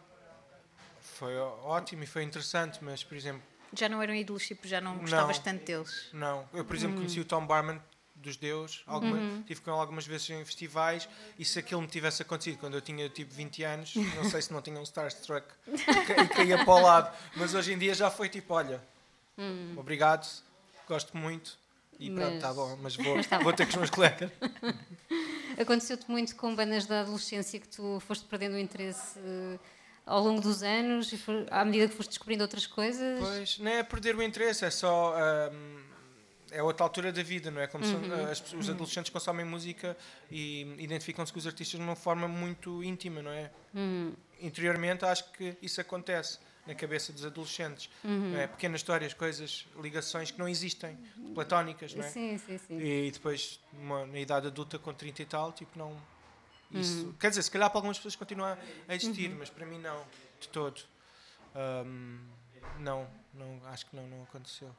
Foi ótimo e foi interessante, mas, por exemplo. Já não eram ídolos, tipo, já não gostavas tanto deles? Não. Eu, por exemplo, hum. conheci o Tom Barman dos Deus, alguma, uhum. tive com ele algumas vezes em festivais e se aquilo me tivesse acontecido quando eu tinha tipo 20 anos, não sei se não tinha um Starstruck e caía para o lado, mas hoje em dia já foi tipo, olha, uhum. obrigado, gosto muito e mas... pronto, está bom, mas vou, mas tá vou ter com os meus colegas. Aconteceu-te muito com bandas da adolescência que tu foste perdendo o interesse uh, ao longo dos anos e for, à medida que foste descobrindo outras coisas? Pois, não é perder o interesse, é só... Um, é outra altura da vida, não é? Como uhum. são, as, os adolescentes consomem música e identificam-se com os artistas de uma forma muito íntima, não é? Uhum. interiormente acho que isso acontece na cabeça dos adolescentes. Uhum. É? Pequenas histórias, coisas, ligações que não existem, platónicas, não é? Sim, sim, sim. E depois, uma- na idade adulta, com 30 e tal, tipo, não. Isso, Uhum. Quer dizer, se calhar para algumas pessoas continua a existir, mas para mim não, de todo. Ahm, não, não, acho que não, não aconteceu.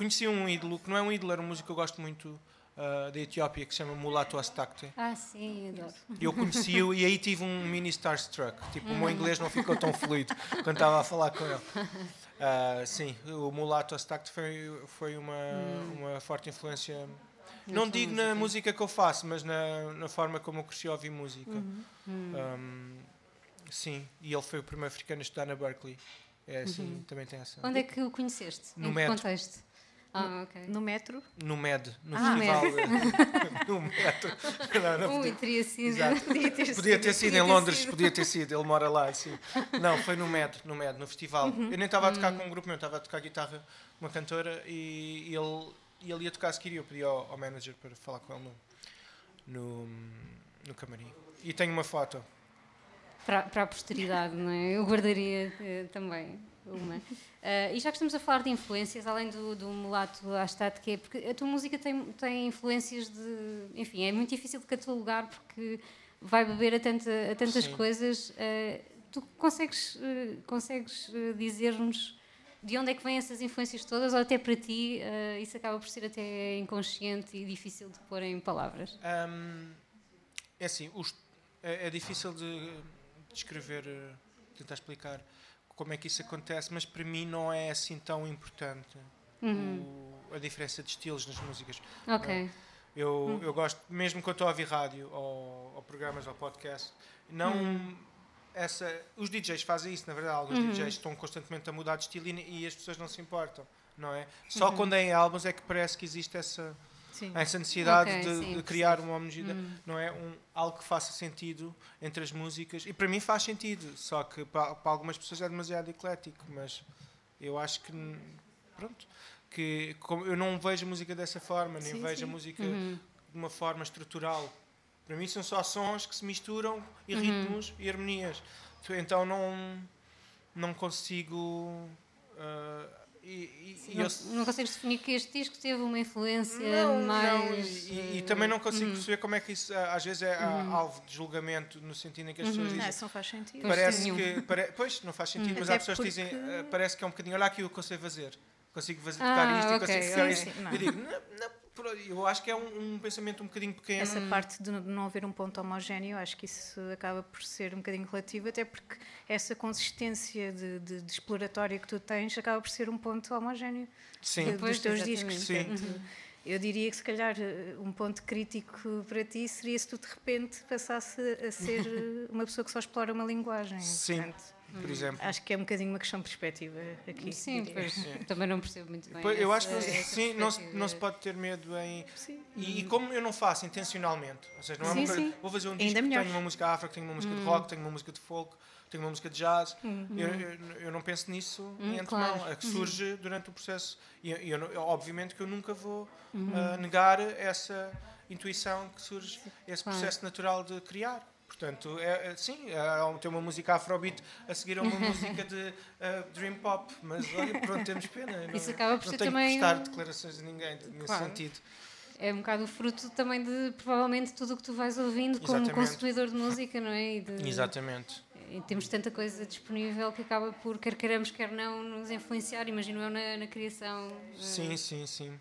Conheci um ídolo, que não é um ídolo, era um músico que eu gosto muito ah, da Etiópia, que se chama Mulato Astakte. Ah, sim, adoro. Eu conheci-o e aí tive um mini starstruck. Tipo, o meu inglês não ficou tão fluido quando estava a falar com ele. Ah, sim, o Mulato Astakte foi, foi uma, uma forte influência. Não sua digo na música. música que eu faço, mas na, na forma como eu cresci a ouvir música. Um, sim, e ele foi o primeiro africano a estudar na Berkeley. É assim, também tem essa. Onde é que o conheceste? No em que metro. contexto? Ah, ok. No metro, No MED, no Ah, festival. no metro. Não, não Ui, podia- teria sido. Exato. podia ter Podia ter sido em ter Londres, sido. podia ter sido, ele mora lá, sim. Não, foi no MED, no MED, no festival. Uhum. Eu nem estava a tocar com um grupo meu, estava a tocar guitarra com uma cantora e, e ele, e ele ia tocar se queria. Eu pedi ao, ao manager para falar com ele no, no, no camarim. E tenho uma foto. Para, para a posteridade, não é? Eu guardaria eh, também uma. Ah, e já que estamos a falar de influências, além do, do mulato Astat, que é porque a tua música tem, tem influências de. Enfim, é muito difícil de catalogar porque vai beber a, tanta, a tantas Sim. coisas. Ah, tu consegues, consegues dizer-nos de onde é que vêm essas influências todas, ou até para ti ah, isso acaba por ser até inconsciente e difícil de pôr em palavras? Hum, é assim, os- é, é difícil de descrever, eh, tentar explicar como é que isso acontece, mas para mim não é assim tão importante Uhum. o- a diferença de estilos nas músicas. Ok. Eu, eu gosto, mesmo quando estou a ouvir rádio ou, ou programas ou podcast, não. Hum. Essa, os DJs fazem isso, na verdade. Alguns Uhum. DJs estão constantemente a mudar de estilo e, e as pessoas não se importam, não é? Uhum. Só quando é em álbuns é que parece que existe essa, sim. essa necessidade Ok, de, sim, de criar uma homogeneidade, não é? Um, algo que faça sentido entre as músicas. E para mim faz sentido, só que para, para algumas pessoas é demasiado eclético, mas eu acho que. Pronto. Que como eu não vejo a música dessa forma, nem Sim, vejo sim. a música Uhum. de uma forma estrutural. Para mim são só sons que se misturam e Uhum. ritmos e harmonias. Então não, não consigo. ah, e, e- Não, eu- não consegues definir que este disco teve uma influência não, mais. não, e, e- também não consigo Uhum. perceber como é que isso às vezes é ah, alvo de julgamento no sentido em que as pessoas Ah, dizem. isso não faz sentido. Parece que. Pare, pois, não faz sentido, mas Até há pessoas que porque- dizem. ah, parece que é um bocadinho. Olha aqui o que eu sei fazer. Consigo fazer, Ah, tocar isto ok, e consigo tocar ok. isto. Não. Eu digo, não, não, eu acho que é um, um pensamento um bocadinho pequeno. Essa parte de não haver um ponto homogéneo, acho que isso acaba por ser um bocadinho relativo, até porque essa consistência de, de- de exploratória que tu tens acaba por ser um ponto homogéneo Sim. de- Pois, dos teus exatamente. discos. Sim. Portanto, Eu diria que se calhar eh, um ponto crítico para ti seria se tu de repente passasse a ser eh, uma pessoa que só explora uma linguagem. Sim. Portanto, Por exemplo. acho que é um bocadinho uma questão de perspectiva aqui. Sim, pois, também não percebo muito bem. Pois, eu acho que essa- não- essa sim, não, se, não se pode ter medo em. Sim. E, e como eu não faço intencionalmente, ou seja, não é Sim, uma coisa, sim. vou fazer um Ainda disco que tenho uma música afro, que tenho uma Hum. música de rock, tenho uma música de folk, tenho uma música de jazz. Eu, eu, eu não penso nisso Hum, em antemão, claro. é que surge durante o processo. E eu, eu obviamente que eu nunca vou ah, negar essa intuição que surge, esse Claro. processo natural de criar. Portanto, é, é- sim, é, tem uma música afrobeat a seguir a uma música de ah, dream pop, mas olha, pronto, temos pena. Não, Isso acaba por não ser tenho também que prestar declarações a ninguém nesse Claro. sentido. É um bocado o fruto também de provavelmente tudo o que tu vais ouvindo como Exatamente. consumidor de música, não é? E, de- Exatamente. e temos tanta coisa disponível que acaba por, quer queiramos, quer não, nos influenciar, imagino eu, na, na criação. eh, Sim, sim, sim.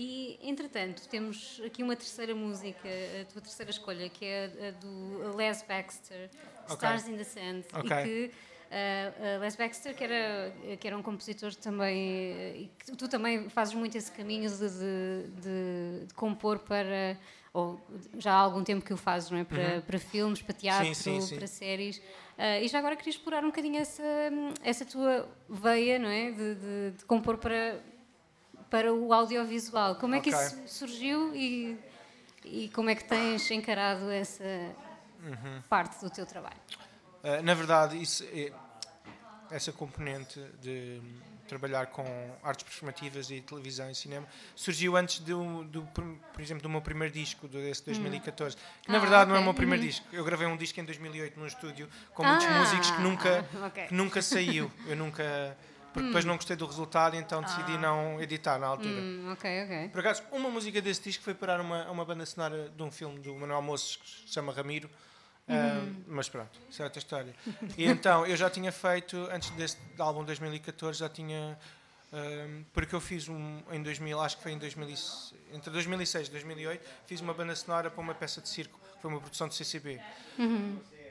E, entretanto, temos aqui uma terceira música, a tua terceira escolha, que é a, do Les Baxter, Ok. Stars in the Sand. Ok. E que a Les Baxter, que era, que era um compositor também, que tu também fazes muito esse caminho de, de- de- compor para. Ou já há algum tempo que o fazes, não é? Para, para filmes, para teatro, Uhum. Sim, sim, sim. para séries. Ah, e já agora queria explorar um bocadinho essa, essa tua veia, não é? De- de compor para, para o audiovisual. Como é que Ok. isso surgiu e, e como é que tens encarado essa Uhum. parte do teu trabalho? Uh, na verdade, isso é- essa componente de trabalhar com artes performativas e televisão e cinema, surgiu antes do, do por exemplo, do meu primeiro disco, desse 2014. Que na Ah, verdade não é o meu primeiro Uhum. disco. Eu gravei um disco em 2008 num estúdio com muitos Ah, músicos que nunca, ok. que nunca saiu. Eu nunca. Porque depois não gostei do resultado, então decidi não editar na altura. Hum, ok, ok. Por acaso, uma música desse disco foi parar uma, uma banda sonora de um filme do Manuel Moços que se chama Ramiro. Ah, mas pronto, isso é outra história. E então, eu já tinha feito, antes desse álbum 2014, já tinha. ah, porque eu fiz um em 2000, acho que foi em 2000, e- entre 2006 e 2008, fiz uma banda sonora para uma peça de circo, que foi uma produção do CCB.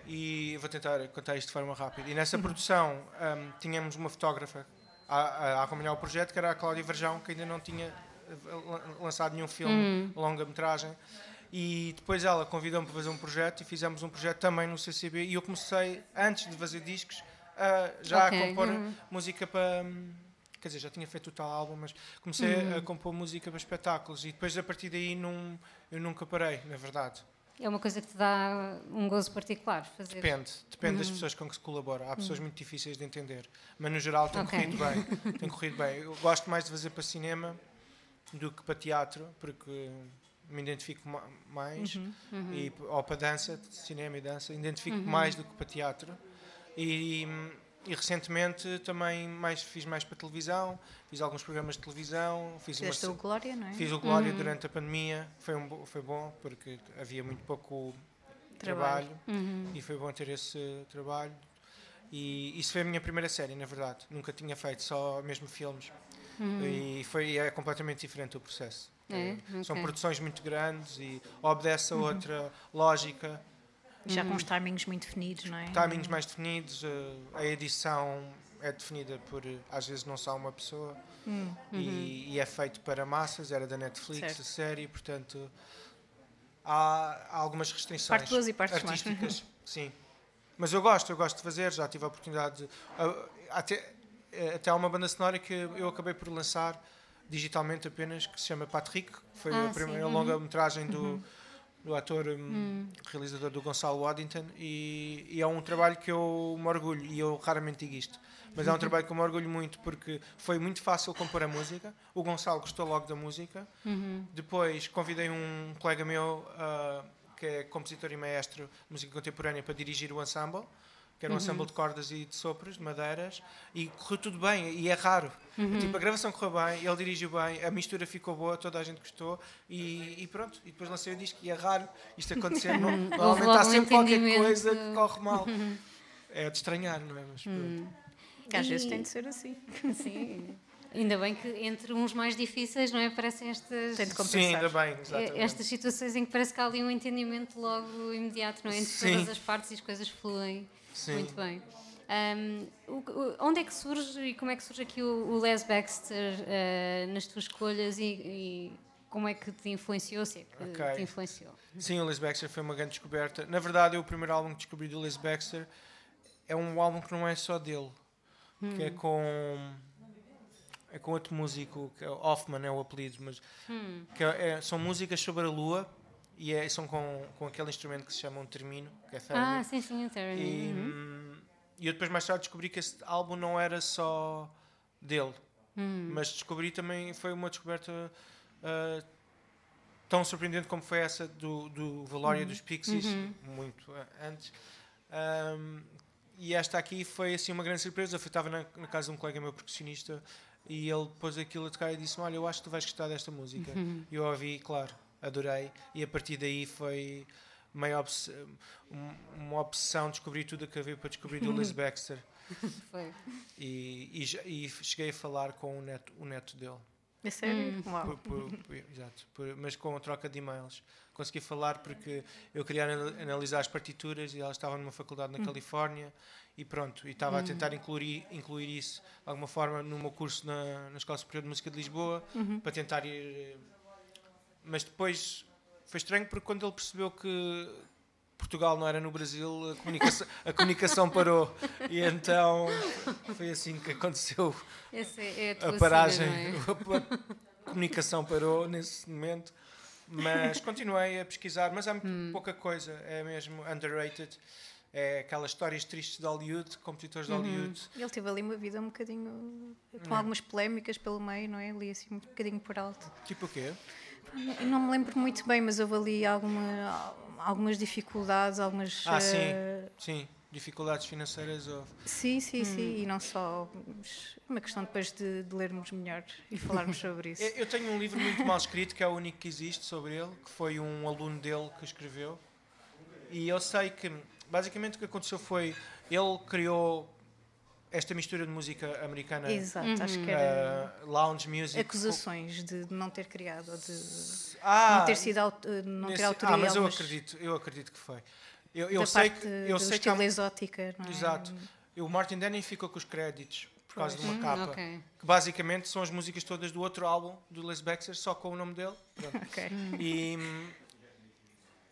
E eu vou tentar contar isto de forma rápida. E nessa produção ahm, tínhamos uma fotógrafa a, a- acompanhar o projeto, que era a Cláudia Verjão, que ainda não tinha eh, lan- lançado nenhum filme, longa-metragem. E depois ela convidou-me para fazer um projeto e fizemos um projeto também no CCB. E eu comecei, antes de fazer discos, a- já Ok, a compor uhum. música para. hum, Quer dizer, já tinha feito o tal álbum, mas comecei Uhum. a compor música para espetáculos. E depois, a partir daí, não, eu nunca parei, na verdade. É uma coisa que te dá um gozo particular fazer. Depende, depende Uhum. das pessoas com que se colabora. Há pessoas muito difíceis de entender, mas no geral tem Ok. corrido bem. Tem corrido bem. Eu gosto mais de fazer para cinema do que para teatro, porque me identifico ma- mais, Uhum. e, ou para dança, cinema e dança, identifico mais do que para teatro. E, e recentemente também mais, fiz mais para televisão, fiz alguns programas de televisão, fiz uma, o Glória, não é? Fiz o Glória durante a pandemia, foi, um, foi bom porque havia muito pouco Trabalho. trabalho, Uhum. e foi bom ter esse trabalho. E isso foi a minha primeira série, na verdade. Nunca tinha feito, só mesmo filmes. E foi, é completamente diferente o processo. É? São Ok. produções muito grandes e obedece a outra lógica, Já com os timings muito definidos, não é? timings mais definidos, eh, a edição é definida por, eh, às vezes, não só uma pessoa. E, e é feito para massas, era da Netflix, Certo. a série, portanto há, há algumas restrições Parte boas e partes más. artísticas. Sim. Mas eu gosto, eu gosto de fazer, já tive a oportunidade de, até, eh, até há uma banda sonora que eu acabei por lançar digitalmente apenas, que se chama Patrick, que foi Ah, a primeira uhum. longa-metragem do, do ator hum, realizador do Gonçalo Waddington e, e é um trabalho que eu me orgulho e eu raramente digo isto mas é um trabalho que eu me orgulho muito porque foi muito fácil compor a música o Gonçalo gostou logo da música depois convidei um colega meu ah, que é compositor e maestro de música contemporânea para dirigir o ensemble que era um ensemble de cordas e de sopros, de madeiras, e correu tudo bem, e é raro. Tipo, a gravação correu bem, ele dirigiu bem, a mistura ficou boa, toda a gente gostou, e, e pronto. E depois lancei o disco, e é raro isto acontecer. Não- Normalmente há sempre qualquer coisa que corre mal. É de estranhar, não é? Mas. Que às vezes E- tem de ser assim. Sim. Ainda bem que entre uns mais difíceis, não é? Parecem estas, Tem de Sim, compensar. ainda bem, exatamente. estas situações em que parece que há ali um entendimento logo imediato, não é? Entre Sim. todas as partes e as coisas fluem Sim. muito bem. O- onde é que surge e como é que surge aqui o, o Les Baxter ah, nas tuas escolhas e, e como é que te influenciou, se é que Ok. te influenciou? Sim, o Les Baxter foi uma grande descoberta. Na verdade, o primeiro álbum que descobri do Les Baxter é um álbum que não é só dele, que é com é com outro músico, que é Hoffman é o apelido, mas que é- é- são músicas sobre a lua e é- são com, com aquele instrumento que se chama um termino, que é Ah, theremin. sim, sim, o Terry. E, Uhum. hum, e eu depois mais tarde descobri que esse álbum não era só dele, Hum. mas descobri também, foi uma descoberta ah, tão surpreendente como foi essa do, do Valória Uhum. dos Pixies, muito ah, antes. Ahm, e esta aqui foi assim uma grande surpresa. Eu estava na, na casa de um colega meu percussionista e ele pôs aquilo a tocar e disse: Olha, eu acho que tu vais gostar desta música. Uhum. E eu ouvi, claro, adorei. E a partir daí foi meio obs- um- uma obsessão descobrir tudo o que havia para descobrir do Liz Baxter. Foi. E, e e cheguei a falar com o neto, o neto dele. É sério? Hum. Por- por- por- exato, por- mas com troca de e-mails. Consegui falar porque eu queria anal- analisar as partituras e ela estava numa faculdade na Califórnia e pronto, e estava a tentar incluir, incluir isso de alguma forma no meu curso na, na Escola Superior de Música de Lisboa para tentar ir. Mas depois foi estranho porque quando ele percebeu que Portugal não era no Brasil, a comunicação, a comunicação parou. E então foi assim que aconteceu é a a paragem, não é? a comunicação parou nesse momento, mas continuei a pesquisar, mas há muito pouca coisa, é mesmo underrated. é aquelas histórias tristes de Hollywood, compositores de Hollywood. Ele teve ali uma vida um bocadinho com algumas polémicas pelo meio, não é? Ali assim um bocadinho por alto. Tipo o quê? Eu não me lembro muito bem, mas houve ali alguma, algumas dificuldades, algumas. Ah, sim, eh, sim. Dificuldades financeiras houve. Sim, sim, sim, e não só. É uma questão depois de, de lermos melhor e falarmos sobre isso. Eu eu tenho um livro muito mal escrito, que é o único que existe sobre ele, que foi um aluno dele que escreveu. E eu sei que, basicamente, o que aconteceu foi. Ele criou esta mistura de música americana, Exato, acho que era uh, lounge music. acusações de não ter criado ou de Ah, não ter sido eh, não ter nesse- autoria Ah, mas eu acredito, eu acredito que foi. Eu, eu da sei parte que, eu do sei que há, exótica, não é? Exato. O Martin Denny ficou com os créditos por causa de uma Hum, capa. ok. Que basicamente são as músicas todas do outro álbum do Les Baxter, só com o nome dele. Pronto. Ok. E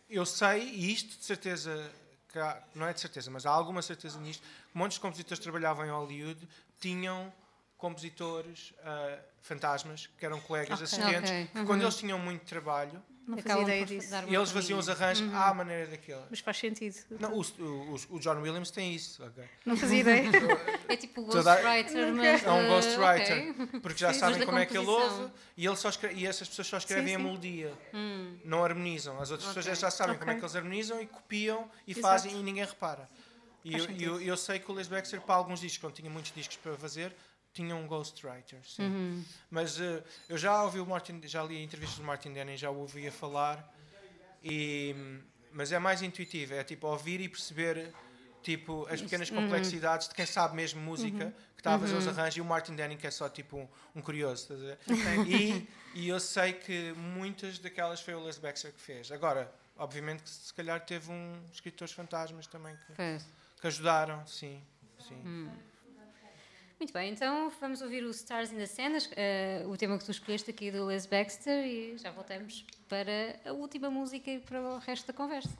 eu sei, e isto de certeza, que há- não é de certeza, mas há alguma certeza nisto, que muitos compositores que trabalhavam em Hollywood tinham compositores ah, fantasmas, que eram colegas, Ok. assistentes, Ok. que quando eles tinham muito trabalho, Não fazia ideia disso. e eles faziam os arranjos à maneira daquele. Mas faz sentido. Não, o, o, o John Williams tem isso, ok? Não fazia ideia. É tipo ghostwriter, mas. É um ghostwriter, ok. porque já Sim, sabem como é que ele ouve e, ele só escre- e essas pessoas só escrevem Sim, a melodia, não harmonizam. As outras pessoas Ok. já sabem como é que eles harmonizam e copiam e Exato. fazem e ninguém repara. E eu, eu, eu sei que o Les Baxter, para alguns discos, quando tinha muitos discos para fazer, tinha um ghostwriter. Sim. Uhum. Mas eh, eu já ouvi o Martin, já li entrevistas do Martin Denny, já o ouvia falar, e, mas é mais intuitivo, é tipo ouvir e perceber tipo, as pequenas Uhum. complexidades de quem sabe mesmo música, que está a fazer os arranjos, e o Martin Denning que é só tipo um, um curioso. E, e eu sei que muitas daquelas foi o Les Baxter que fez. Agora, obviamente que se calhar teve um escritores fantasmas também que, Pois. Ajudaram, sim. sim. Hum. Muito bem, então vamos ouvir o Stars in the Sand, eh, o tema que tu escolheste aqui do Les Baxter, e já voltamos para a última música e para o resto da conversa.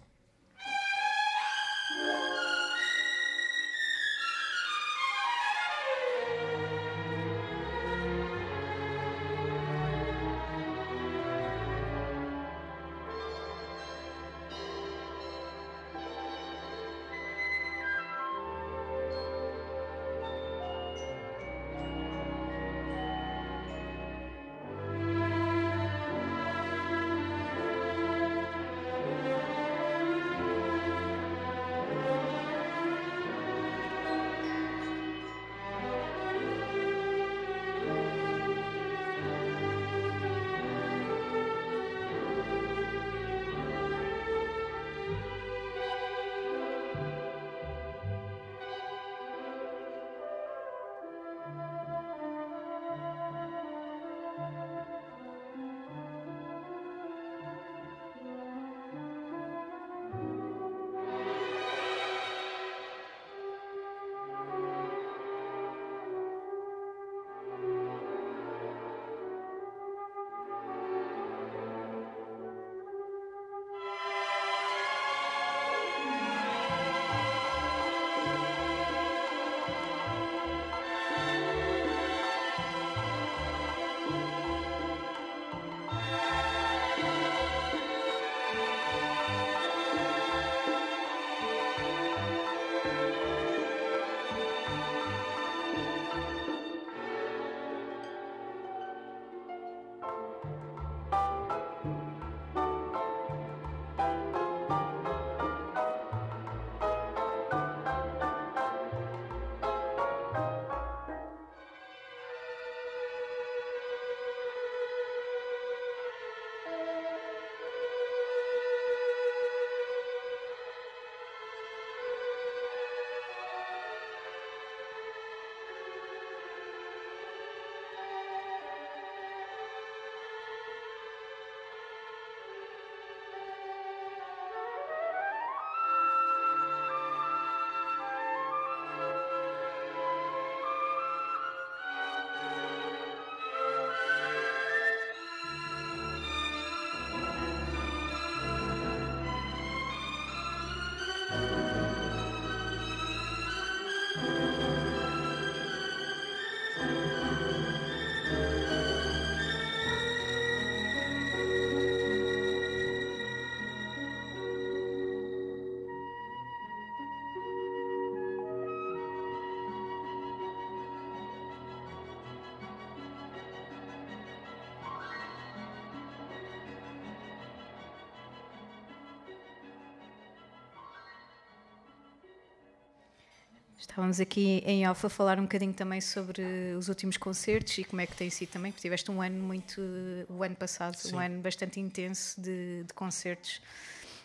Estávamos aqui em off a falar um bocadinho também sobre os últimos concertos e como é que tem sido também, porque tiveste um ano muito, o ano passado, Sim. um ano bastante intenso de, de, concertos.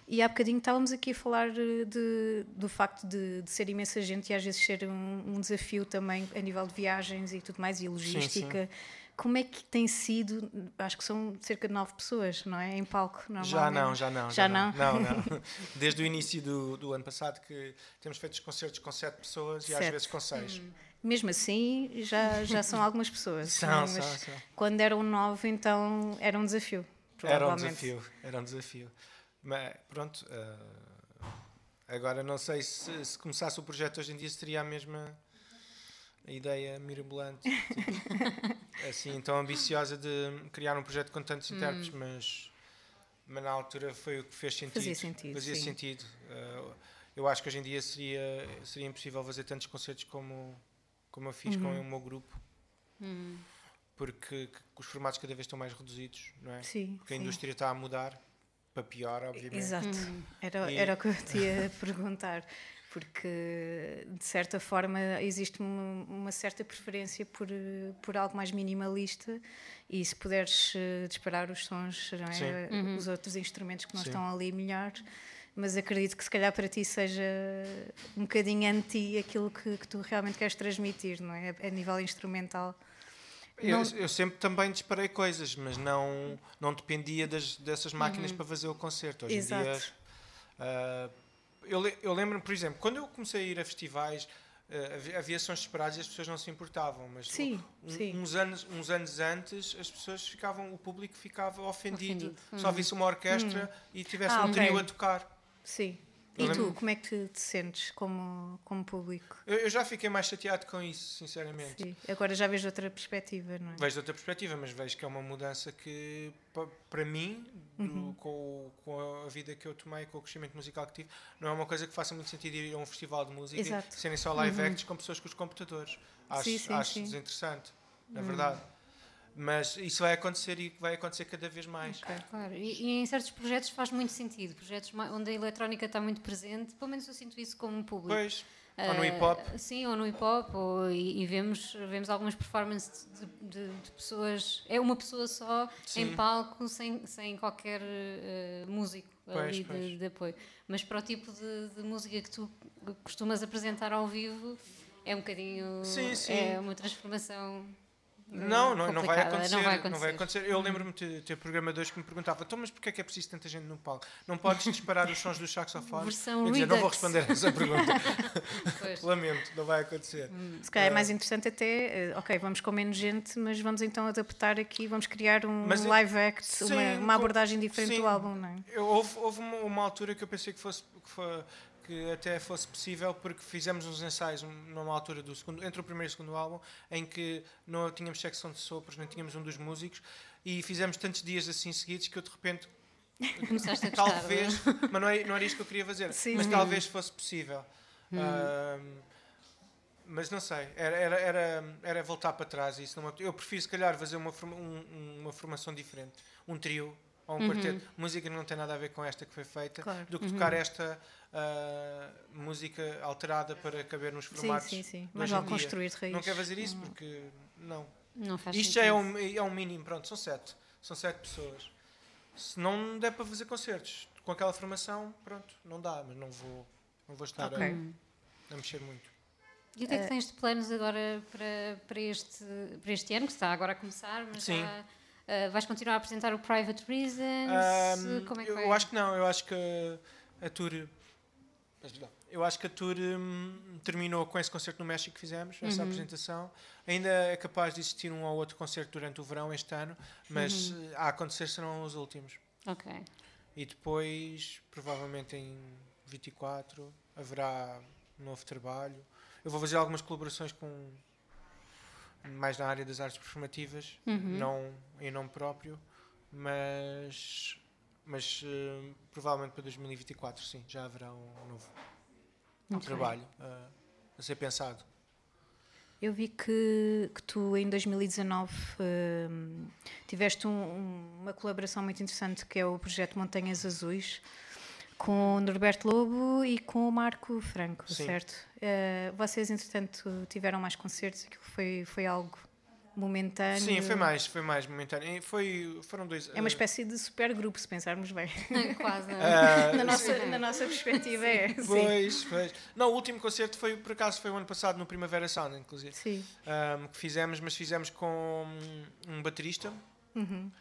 E há bocadinho estávamos aqui a falar de, do facto de, de, ser imensa gente e às vezes ser um, um, desafio também a nível de viagens e tudo mais, e logística. Sim, sim como é que tem sido? Acho que são cerca de nove pessoas, não é? Em palco, Já não, já não. Já, já não? não? Não. Desde o início do, do ano passado que temos feito os concertos com sete pessoas e às vezes com seis. Hum. Mesmo assim, já, já são algumas pessoas. são, são, são. Quando eram nove, então era um desafio. Era um desafio, era um desafio. Mas pronto, uh, agora não sei se, se começasse o projeto hoje em dia seria a mesma a ideia mirabolante, tipo, assim, tão ambiciosa de criar um projeto com tantos hum. intérpretes, mas, mas na altura foi o que fez sentido. Fazia sentido. Fazia sim. sentido. Uh, eu acho que hoje em dia seria, seria impossível fazer tantos concertos como, como eu fiz uhum. com o meu grupo. Uhum. Porque os formatos cada vez estão mais reduzidos, não é? Sim, porque a indústria está a mudar para pior, obviamente. Exato, uhum. era, e... era o que eu te ia perguntar porque de certa forma existe uma, uma, certa preferência por, por algo mais minimalista e se puderes uh, disparar os sons, é? uhum. os outros instrumentos que não Sim. estão ali melhor, mas acredito que se calhar para ti seja um bocadinho anti aquilo que, que tu realmente queres transmitir, não é? A nível instrumental. Eu, não... eu, sempre também disparei coisas, mas não, não dependia das, dessas máquinas uhum. para fazer o concerto. Hoje Exato. em dia. Uh, eu, eu lembro-me, por exemplo, quando eu comecei a ir a festivais, uh, havia sons separados e as pessoas não se importavam, mas sim, um, sim. Uns, anos, uns anos antes as pessoas ficavam, o público ficava ofendido, ofendido. só visse uma orquestra hum. e tivesse ah, um okay. trio a tocar. Sim. E tu, como é que te sentes como, como público? Eu, eu, já fiquei mais chateado com isso, sinceramente. Sim. Agora já vejo outra perspectiva, não é? Vejo outra perspectiva, mas vejo que é uma mudança que, para mim, do, uhum. com, com, a vida que eu tomei, com o crescimento musical que tive, não é uma coisa que faça muito sentido ir a um festival de música Exato. e serem só live uhum. acts com pessoas com os computadores. Acho, sim, sim, acho desinteressante, na uhum. verdade. Mas isso vai acontecer e vai acontecer cada vez mais. Okay. Claro, e, e, em certos projetos faz muito sentido. Projetos onde a eletrónica está muito presente, pelo menos eu sinto isso como público. Pois. Uh, ou no hip hop. Sim, ou no hip hop, ou, e, e vemos, vemos algumas performances de, de, de, pessoas. É uma pessoa só sim. em palco, sem, sem qualquer uh, músico pois, ali pois. De, de, apoio. Mas para o tipo de, de música que tu costumas apresentar ao vivo, é um bocadinho. Sim, sim. É uma transformação não, não, não, vai acontecer, não vai acontecer. Não vai acontecer. Eu lembro-me de ter programadores que me perguntavam então, mas porquê é que é preciso tanta gente no palco? Não podes disparar os sons dos saxofones? Versão eu dizia, não vou responder a essa pergunta. Lamento, não vai acontecer. Hum. Se calhar é mais interessante até, eh, ok, vamos com menos gente, mas vamos então adaptar aqui, vamos criar um mas, live act, sim, uma, uma, abordagem diferente sim, do álbum, não é? Eu, houve, houve uma, uma, altura que eu pensei que fosse... Que foi, que até fosse possível porque fizemos uns ensaios numa altura do segundo, entre o primeiro e o segundo álbum em que não tínhamos secção de sopros, nem tínhamos um dos músicos e fizemos tantos dias assim seguidos que eu de repente Começaste a talvez, mas não, é, não era isto que eu queria fazer, Sim. mas talvez fosse possível. Hum. Uh, mas não sei, era, era, era, era voltar para trás. Isso não, eu prefiro, se calhar, fazer uma, um, uma formação diferente, um trio ou um uhum. quarteto. Música não tem nada a ver com esta que foi feita, claro. do que uhum. tocar esta uh, música alterada para caber nos formatos. Sim, sim, sim. Mas vale construir de raiz. Não quer fazer isso porque não. Não faz Isto já é um, é um mínimo, pronto, são sete. São sete pessoas. Se não der para fazer concertos com aquela formação, pronto, não dá, mas não vou, não vou estar okay. a, a mexer muito. E o que é que tens de planos agora para, para, este, para este ano, que está agora a começar, mas Sim. Já, uh, vais continuar a apresentar o Private Reasons? Um, Como é que eu, acho que não, eu acho que a tour eu acho que a tour hum, terminou com esse concerto no México que fizemos, essa uhum. apresentação. Ainda é capaz de existir um ou outro concerto durante o verão este ano, mas uhum. a acontecer serão os últimos. Ok. E depois, provavelmente em 24, haverá um novo trabalho. Eu vou fazer algumas colaborações com mais na área das artes performativas, uhum. não em nome próprio, mas mas uh, provavelmente para 2024, sim, já haverá um novo um trabalho uh, a ser pensado. Eu vi que, que tu em 2019 uh, tiveste um, uma colaboração muito interessante que é o projeto Montanhas Azuis com o Norberto Lobo e com o Marco Franco, Sim. certo? Uh, vocês, entretanto, tiveram mais concertos? Aquilo foi, foi algo momentâneo? Sim, foi mais, foi mais momentâneo. Foi, foram dois. É uma eh, espécie de supergrupo, se pensarmos bem. Quase. é? ah, na, nossa, na nossa perspectiva é. Sim. Pois, pois. Não, o último concerto foi, por acaso, foi o ano passado, no Primavera Sound, inclusive. Sim. ahm, que fizemos, mas fizemos com um baterista Uhum.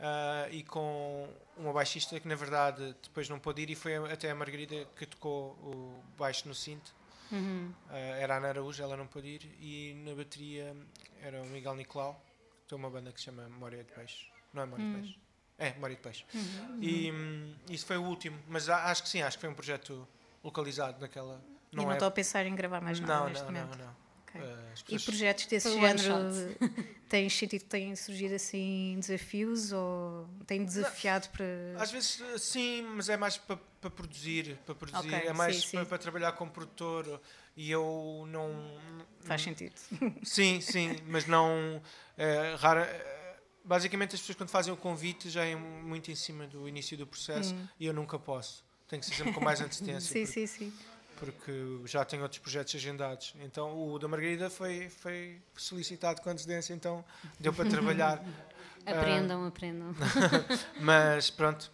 Ah, e com uma baixista que, na verdade, depois não pôde ir e foi até a Margarida que tocou o baixo no cinto. Uhum. Ah, era a Ana Araújo, ela não pôde ir. E na bateria era o Miguel Nicolau, que tem uma banda que se chama Memória de Peixe. Não é Memória Hum. de Peixe? É, Memória de Peixe. Uhum. E hum, isso foi o último, mas acho que sim, acho que foi um projeto localizado naquela. e não é- estou a pensar em gravar mais nada não, neste não, momento. não, não. Ok. Ah, as E projetos desse Foi género têm sentido, têm surgido assim desafios ou têm desafiado para. Às vezes eh, sim, mas é mais para para produzir, para produzir, Ok, é mais sim, sim. para, para trabalhar como produtor e eu não Faz sentido. Sim, sim, mas não eh, rara, eh, basicamente as pessoas quando fazem o convite já é muito em cima do início do processo e eu nunca posso. Tem que ser sempre com mais antecedência. Hum. sim, porque, sim, sim. Porque já tenho outros projetos agendados. Então o da Margarida foi, foi solicitado com antecedência, então deu para trabalhar. Aprendam, aprendam. Mas pronto,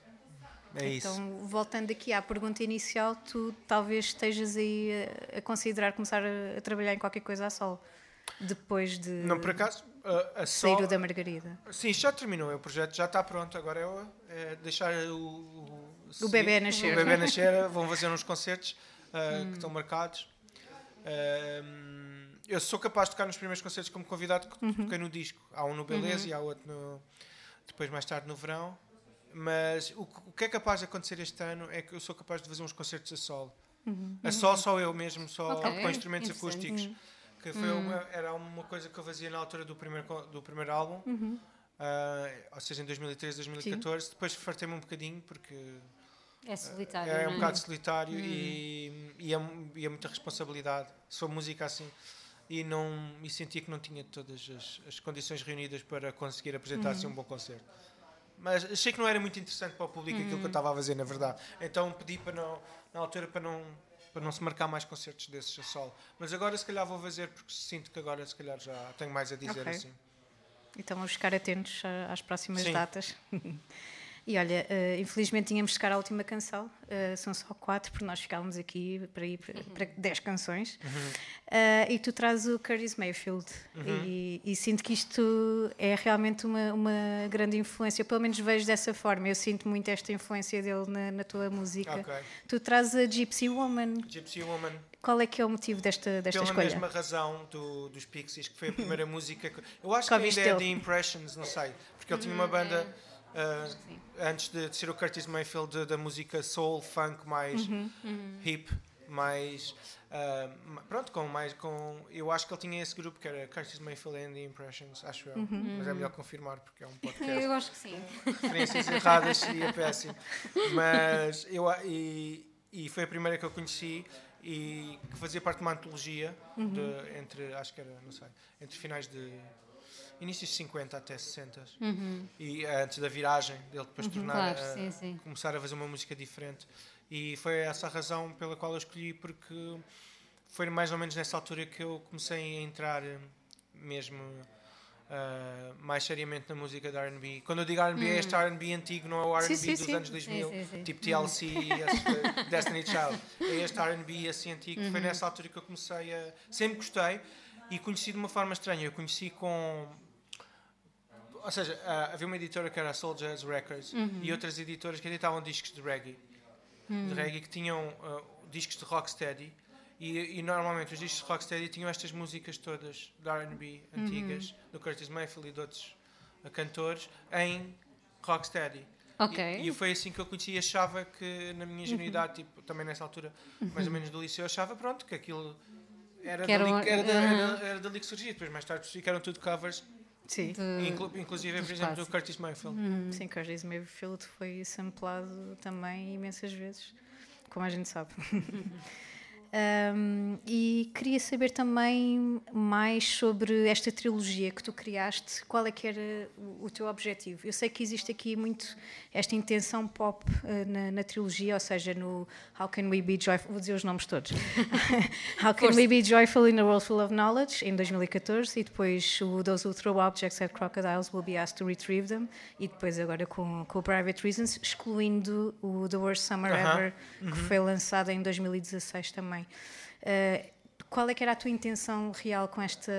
é isso. Então, voltando aqui à pergunta inicial, tu talvez estejas aí a, a considerar começar a, a trabalhar em qualquer coisa a sol depois de Não, por acaso, a, a sair Sol- o da Margarida. Sim, já terminou o projeto, já está pronto. Agora é, é deixar o, o, O bebê nascer. O bebê nascer, vão fazer uns concertos ah, que estão marcados. Ahm, eu sou capaz de tocar nos primeiros concertos como convidado que toquei no disco. Há um no Beleza e há outro no, depois mais tarde no verão. Mas o, que- o que é capaz de acontecer este ano é que eu sou capaz de fazer uns concertos a solo. A solo só eu mesmo, só Ok, com instrumentos acústicos. Que foi uma, era uma coisa que eu fazia na altura do primeiro, do primeiro álbum. Ah, ou seja, em 2013, 2014. Depois fartei-me um bocadinho porque É solitário. é não um bocado solitário e, e, é, e é muita responsabilidade. Sou música assim e, não, e sentia que não tinha todas as, as condições reunidas para conseguir apresentar assim um bom concerto. Mas achei que não era muito interessante para o público aquilo que eu estava a fazer, na verdade. Então pedi para não, na altura para não, para não se marcar mais concertos desses a solo. Mas agora se calhar vou fazer porque sinto que agora se calhar já tenho mais a dizer Ok. assim. Então vamos ficar atentos às próximas Sim. datas. E olha, eh, infelizmente tínhamos de chegar à última canção, eh, são só quatro, porque nós ficávamos aqui para ir para, para dez canções. Eh, e tu trazes o Curtis Mayfield, e, e sinto que isto é realmente uma, uma grande influência, pelo menos vejo dessa forma. Eu sinto muito esta influência dele na, na tua música. Ok. Tu trazes a Gypsy Woman. Gypsy Woman Qual é que é o motivo desta, desta Pela escolha? mesma razão do, dos Pixies, que foi a primeira música. Que, eu acho Que que ouviste ainda é dele. The Impressions, não sei. Porque ele tinha uma banda ah, antes de, de ser o Curtis Mayfield da música soul, funk, mais hip, mais. ma- pronto, com mais. Com, eu acho que ele tinha esse grupo que era Curtis Mayfield and The Impressions, acho eu. Mas é melhor confirmar porque é um podcast Eu acho que sim. referências erradas seria péssimo. Mas eu e, e foi a primeira que eu conheci e que fazia parte de uma antologia de, entre acho que era, não sei, entre finais de inícios de 50 até 60 e eh, antes da viragem dele depois tornar Claro, a- sim, sim. começar a fazer uma música diferente e foi essa a razão pela qual eu escolhi porque foi mais ou menos nessa altura que eu comecei a entrar eh, mesmo ah, mais seriamente na música da R&B. Quando eu digo R&B é este R&B antigo, não é o R&B dos sim. anos 2000, Sim, sim, sim. tipo TLC, esse, Destiny Child. É este R&B assim antigo. Foi nessa altura que eu comecei a... Sempre gostei e conheci de uma forma estranha. Eu conheci com... Ou seja, ah, havia uma editora que era a Soul Jazz Records e outras editoras que editavam discos de reggae. De reggae que tinham ah, discos de rocksteady e, e normalmente os discos de rocksteady tinham estas músicas todas de R&B antigas, do Curtis Mayfield e de outros ah, cantores, em rocksteady. Ok. E, e foi assim que eu conheci e achava que, na minha ingenuidade, tipo, também nessa altura, mais ou menos do liceu, eu achava pronto, que aquilo era, Que era dali, era, era, era dali que surgia. Depois, mais tarde, eram tudo covers, Sim. De- inclu- inclusive, por exemplo, do. Curtis Mayfield. Sim, Curtis Mayfield foi samplado também imensas vezes, como a gente sabe. Um, e queria saber também mais sobre esta trilogia que tu criaste. Qual é que era o, o teu objetivo? Eu sei que existe aqui muito esta intenção pop uh, na, na, trilogia, ou seja, no How Can We Be Joyful? Vou dizer os nomes todos. How Can. We Be Joyful in a World Full of Knowledge, em 2014, e depois o Those Who Throw Objects at Crocodiles Will Be Asked to Retrieve Them, e depois agora com, com o Private Reasons, excluindo o The Worst Summer uh -huh. Ever, que uh -huh. foi lançado em 2016 também. Uh, qual é que era a tua intenção real com esta,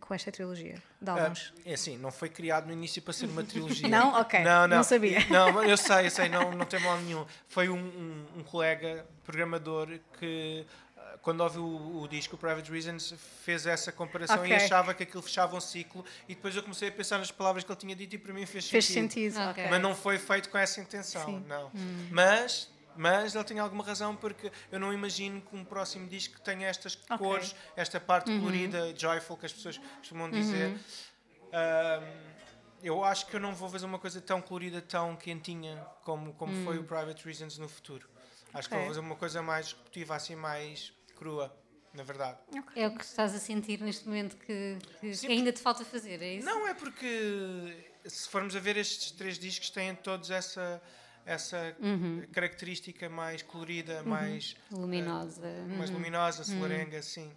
com esta trilogia de álbuns? Uh, é assim, não foi criado no início para ser uma trilogia. não? Ok, não, não, não sabia. Não, eu sei, eu sei, não, não tem mal nenhum. Foi um, um, um colega programador que ah, quando ouviu o, o, disco Private Reasons fez essa comparação okay. e achava que aquilo fechava um ciclo e depois eu comecei a pensar nas palavras que ele tinha dito e para mim fez, fez sentido. sentido. Okay. Mas não foi feito com essa intenção, Sim. não. Hum. Mas mas ele tem alguma razão porque eu não imagino que um próximo disco tenha estas okay. cores, esta parte uhum. colorida, joyful que as pessoas costumam dizer. Uhum. Uh, eu acho que eu não vou fazer uma coisa tão colorida, tão quentinha como, como uhum. foi o Private Reasons no futuro. Acho okay. que vou fazer uma coisa mais executiva, assim, mais crua na verdade. Okay. É o que estás a sentir neste momento que, que, Sim, que ainda te falta fazer, é isso? Não, é porque se formos a ver estes três discos têm todos essa essa uhum. característica mais colorida, uhum. mais luminosa, uh, mais uhum. luminosa, solarenga, sim.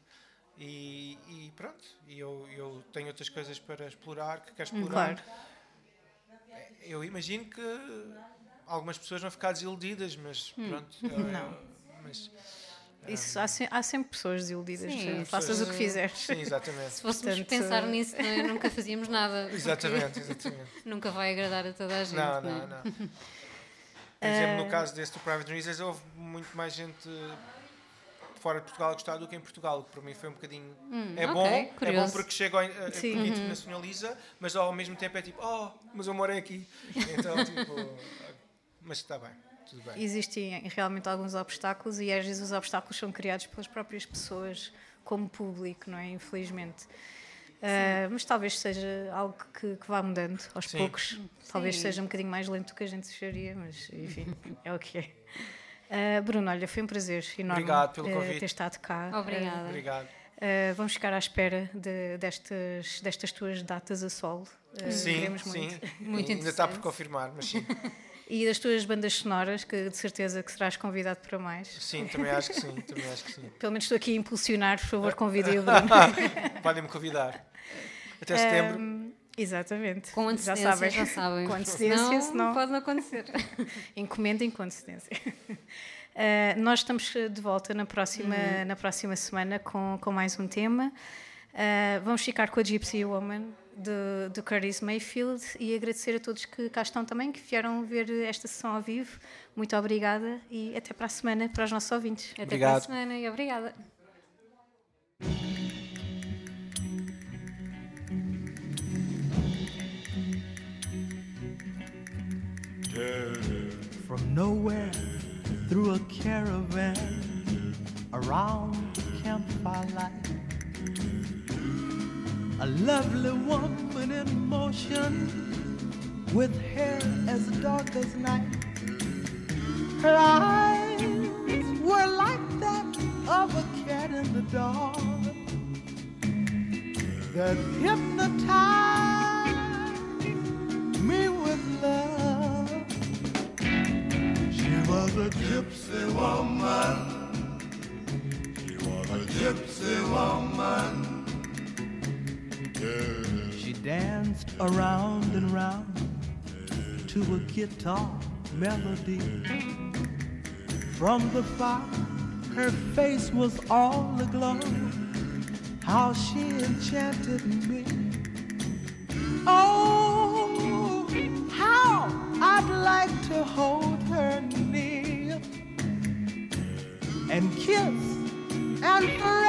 E, e, pronto, e eu, eu tenho outras coisas para explorar que quero explorar. Claro. Eu imagino que algumas pessoas vão ficar desiludidas, mas hum. pronto. Não. mas, isso, há, se, há, sempre pessoas desiludidas, sim, faças o que fizeres. Sim, exatamente. Se fôssemos Portanto, pensar nisso, não, nunca fazíamos nada. Exatamente, exatamente. nunca vai agradar a toda a gente. Não, não, não. não. Por exemplo, no ah. caso deste do Private Reasons, houve muito mais gente fora de Portugal a gostar do que em Portugal, que para mim foi um bocadinho. Hum, é, bom, é bom porque chega, a, porque uhum. internacionaliza, mas ao mesmo tempo é tipo, oh, mas eu morei aqui. Então, tipo. Mas está bem. Tudo bem. Existem realmente alguns obstáculos e às vezes os obstáculos são criados pelas próprias pessoas como público, não é? Infelizmente. Uh, mas talvez seja algo que, que vá mudando aos Sim. poucos. Talvez Sim. seja um bocadinho mais lento do que a gente acharia, mas enfim, é o que é. Uh, Bruno, olha, foi um prazer enorme Obrigado pelo convite. ter estado cá. Obrigada. Obrigado. Uh, vamos ficar à espera de, destas, destas tuas datas a solo. Uh, sim, muito. sim. Muito Ainda está por confirmar, mas sim. e das tuas bandas sonoras, que de certeza que serás convidado para mais. Sim, também acho que sim. Também acho que sim. Pelo menos estou aqui a impulsionar, por favor, convidem o Bruno. Podem-me convidar. Até setembro. Um, exatamente. Com antecedência, já sabem. Já sabem. Com antecedência, senão... não pode não acontecer. Encomendem com antecedência. Uh, nós estamos de volta na próxima, uhum. na próxima semana com, com mais um tema. Uh, vamos ficar com a Gypsy Woman do, do Curtis Mayfield e agradecer a todos que cá estão também, que vieram ver esta sessão ao vivo. Muito obrigada e até para a semana para os nossos ouvintes. Até Obrigado. para a semana e obrigada. From nowhere through a caravan around campfire light. A lovely woman in motion with hair as dark as night. Her eyes were like that of a cat in the dark that hypnotized me with love. She was a gypsy woman. She was a gypsy woman. Danced around and round to a guitar melody. From the fire, her face was all aglow. How she enchanted me. Oh, how I'd like to hold her near and kiss and forever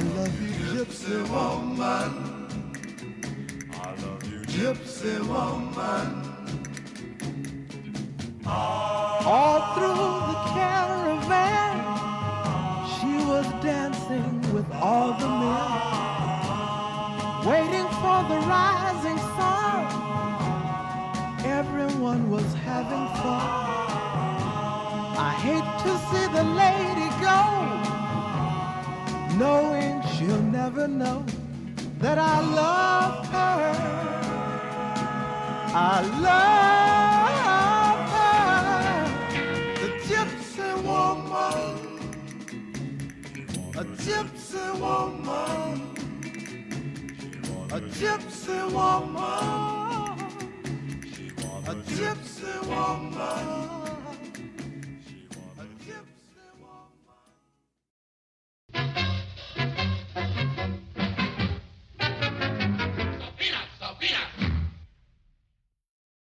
I love you, gypsy woman. I love you, gypsy woman. All through the caravan, she was dancing with all the men, waiting for the rising sun. Everyone was having fun. I hate to see the lady go, knowing she'll never know that I love her. I love her, the gypsy woman, a gypsy woman, a gypsy woman, a gypsy woman.